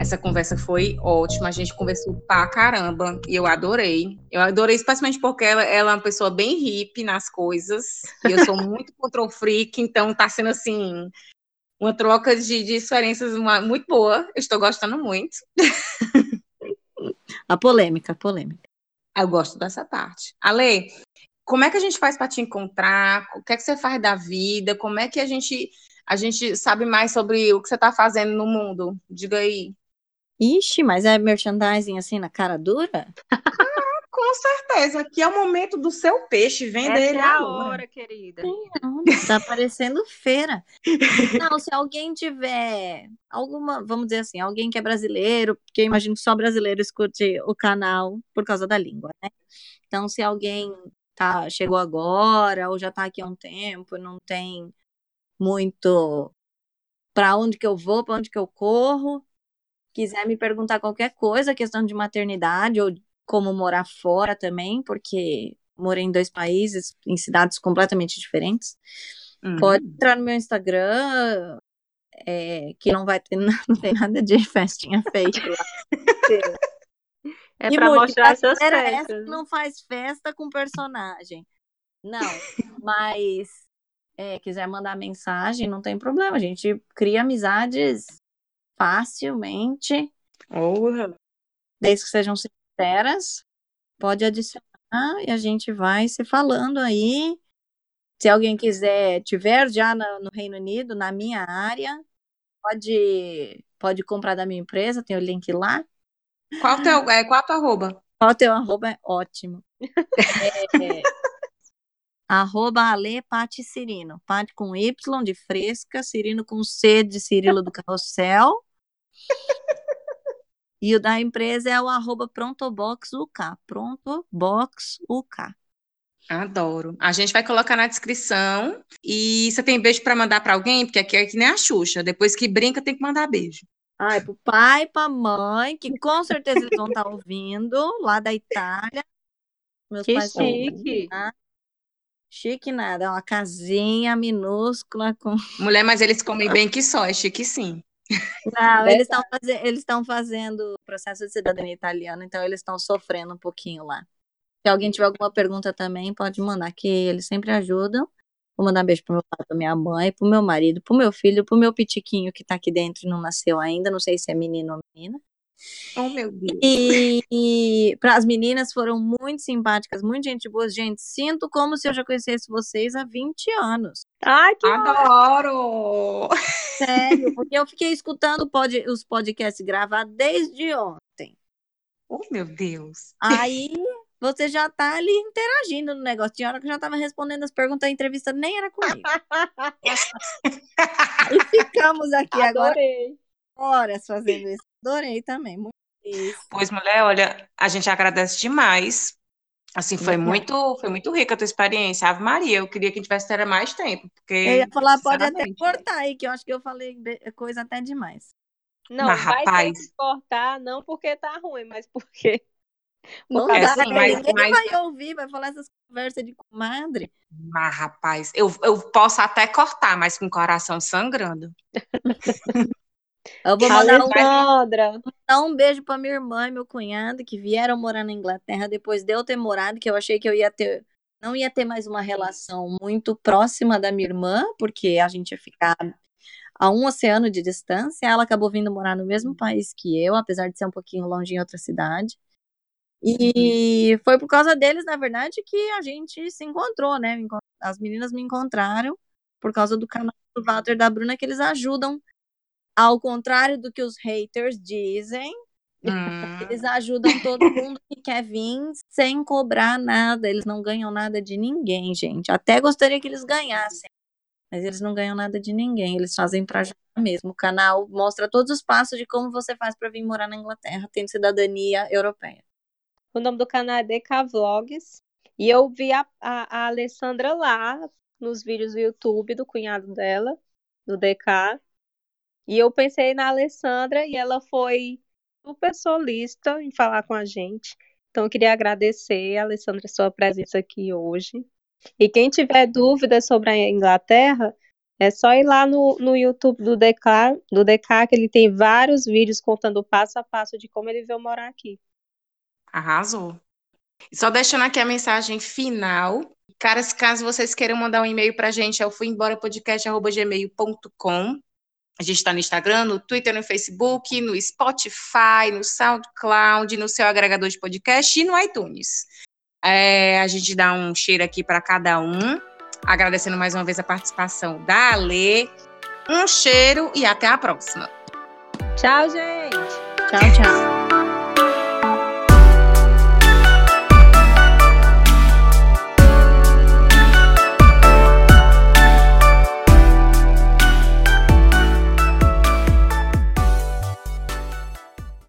Essa conversa foi ótima, a gente conversou pra caramba e eu adorei. Eu adorei especialmente porque ela, ela é uma pessoa bem hippie nas coisas e eu sou muito control freak, então tá sendo assim uma troca de, de experiências uma- muito boa. Eu estou gostando muito. a polêmica, a polêmica. Eu gosto dessa parte. Ale, como é que a gente faz para te encontrar? O que é que você faz da vida? Como é que a gente a gente sabe mais sobre o que você está fazendo no mundo? Diga aí. Ixi, mas é merchandising assim na cara dura? com certeza. Aqui é o momento do seu peixe. Venda Essa ele é a agora. hora, querida. Não, tá parecendo feira. Não, se alguém tiver alguma, vamos dizer assim, alguém que é brasileiro, porque eu imagino que só brasileiro escute o canal por causa da língua, né? Então, se alguém tá, chegou agora ou já tá aqui há um tempo, não tem muito para onde que eu vou, para onde que eu corro, quiser me perguntar qualquer coisa, questão de maternidade ou como morar fora também, porque morei em dois países, em cidades completamente diferentes. Uhum. Pode entrar no meu Instagram, é, que não vai ter não tem nada de festinha fake lá. É E pra muito, mostrar essas festas. não faz festa com personagem. Não, mas é, quiser mandar mensagem, não tem problema. A gente cria amizades facilmente, Porra. desde que sejam sinceras. Pode adicionar e a gente vai se falando aí. Se alguém quiser, tiver já na- no Reino Unido, na minha área, pode, pode comprar da minha empresa, tem o link lá. Qual o teu, é, qual tua arroba? Qual o teu arroba é ótimo. É, arroba Ale Pati Cirino. Pati com Y de fresca, Cirino com C de Cirilo do Carrossel. E o da empresa é o arroba ProntoboxUK. ProntoboxUK. Adoro. A gente vai colocar na descrição. E você tem beijo pra mandar pra alguém? Porque aqui é que nem a Xuxa. Depois que brinca, tem que mandar beijo. Ai, pro pai, pra mãe, que com certeza eles vão estar ouvindo, lá da Itália. Meus Que pais chique. ouvindo, tá? Chique nada, é uma casinha minúscula com Mulher, mas eles comem bem que só. É chique sim. Não, eles estão faze- eles fazendo processo de cidadania italiana, então eles estão sofrendo um pouquinho lá. Se alguém tiver alguma pergunta também, pode mandar, que eles sempre ajudam. Vou mandar um beijo pro meu pai, pra minha mãe, pro meu marido, pro meu filho, pro meu pitiquinho que tá aqui dentro e não nasceu ainda, não sei se é menino ou menina. Oh, meu Deus. E para as meninas foram muito simpáticas, muito gente boa. Gente, sinto como se eu já conhecesse vocês há 20 anos. Ai, que Adoro! Sério, porque eu fiquei escutando pod- os podcasts gravados desde ontem. Oh, meu Deus. Aí você já tá ali interagindo no negócio. Tinha hora que eu já tava respondendo as perguntas, a entrevista nem era comigo. e ficamos aqui agora adorei. horas fazendo isso. Adorei também, muito. Pois, mulher, olha, a gente agradece demais. Assim, foi muito, foi muito rica a tua experiência. Ave Maria, eu queria que tivesse ter mais tempo, porque, Eu ia falar, pode até sinceramente, cortar aí, que eu acho que eu falei coisa até demais. Não, Mas, vai ter rapaz- que cortar, não porque tá ruim, mas porque. Não dá, da- né? mas- ninguém mas- vai ouvir, vai falar essas conversas de comadre. Mas, rapaz, eu, eu posso até cortar, mas com o coração sangrando. Eu vou mandar um, mandar um beijo pra minha irmã e meu cunhado que vieram morar na Inglaterra depois de eu ter morado, que eu achei que eu ia ter, não ia ter mais uma relação muito próxima da minha irmã, porque a gente ia ficar a um oceano de distância. Ela acabou vindo morar no mesmo país que eu, apesar de ser um pouquinho longe em outra cidade. E foi por causa deles, na verdade, que a gente se encontrou, né? As meninas me encontraram por causa do canal do Walter da Bruna, que eles ajudam, ao contrário do que os haters dizem, Hum, eles ajudam todo mundo que quer vir sem cobrar nada. Eles não ganham nada de ninguém, gente. Até gostaria que eles ganhassem, mas eles não ganham nada de ninguém. Eles fazem pra ajudar mesmo. O canal mostra todos os passos de como você faz pra vir morar na Inglaterra, tendo cidadania europeia. o nome do canal é DK Vlogs. E eu vi a, a, a Alessandra lá nos vídeos do YouTube do cunhado dela, do DK. E eu pensei na Alessandra e ela foi super solista em falar com a gente. Então, eu queria agradecer, Alessandra, sua presença aqui hoje. E quem tiver dúvidas sobre a Inglaterra, é só ir lá no, no YouTube do DK, do DK, que ele tem vários vídeos contando passo a passo de como ele veio morar aqui. arrasou. Só deixando aqui a mensagem final. Caras, caso vocês queiram mandar um e-mail pra gente, é o fuemborapodcast.gmail.com. A gente está no Instagram, no Twitter, no Facebook, no Spotify, no SoundCloud, no seu agregador de podcast e no iTunes. É, a gente dá um cheiro aqui para cada um, agradecendo mais uma vez a participação da Ale. Um cheiro e até a próxima. Tchau, gente! Tchau, tchau.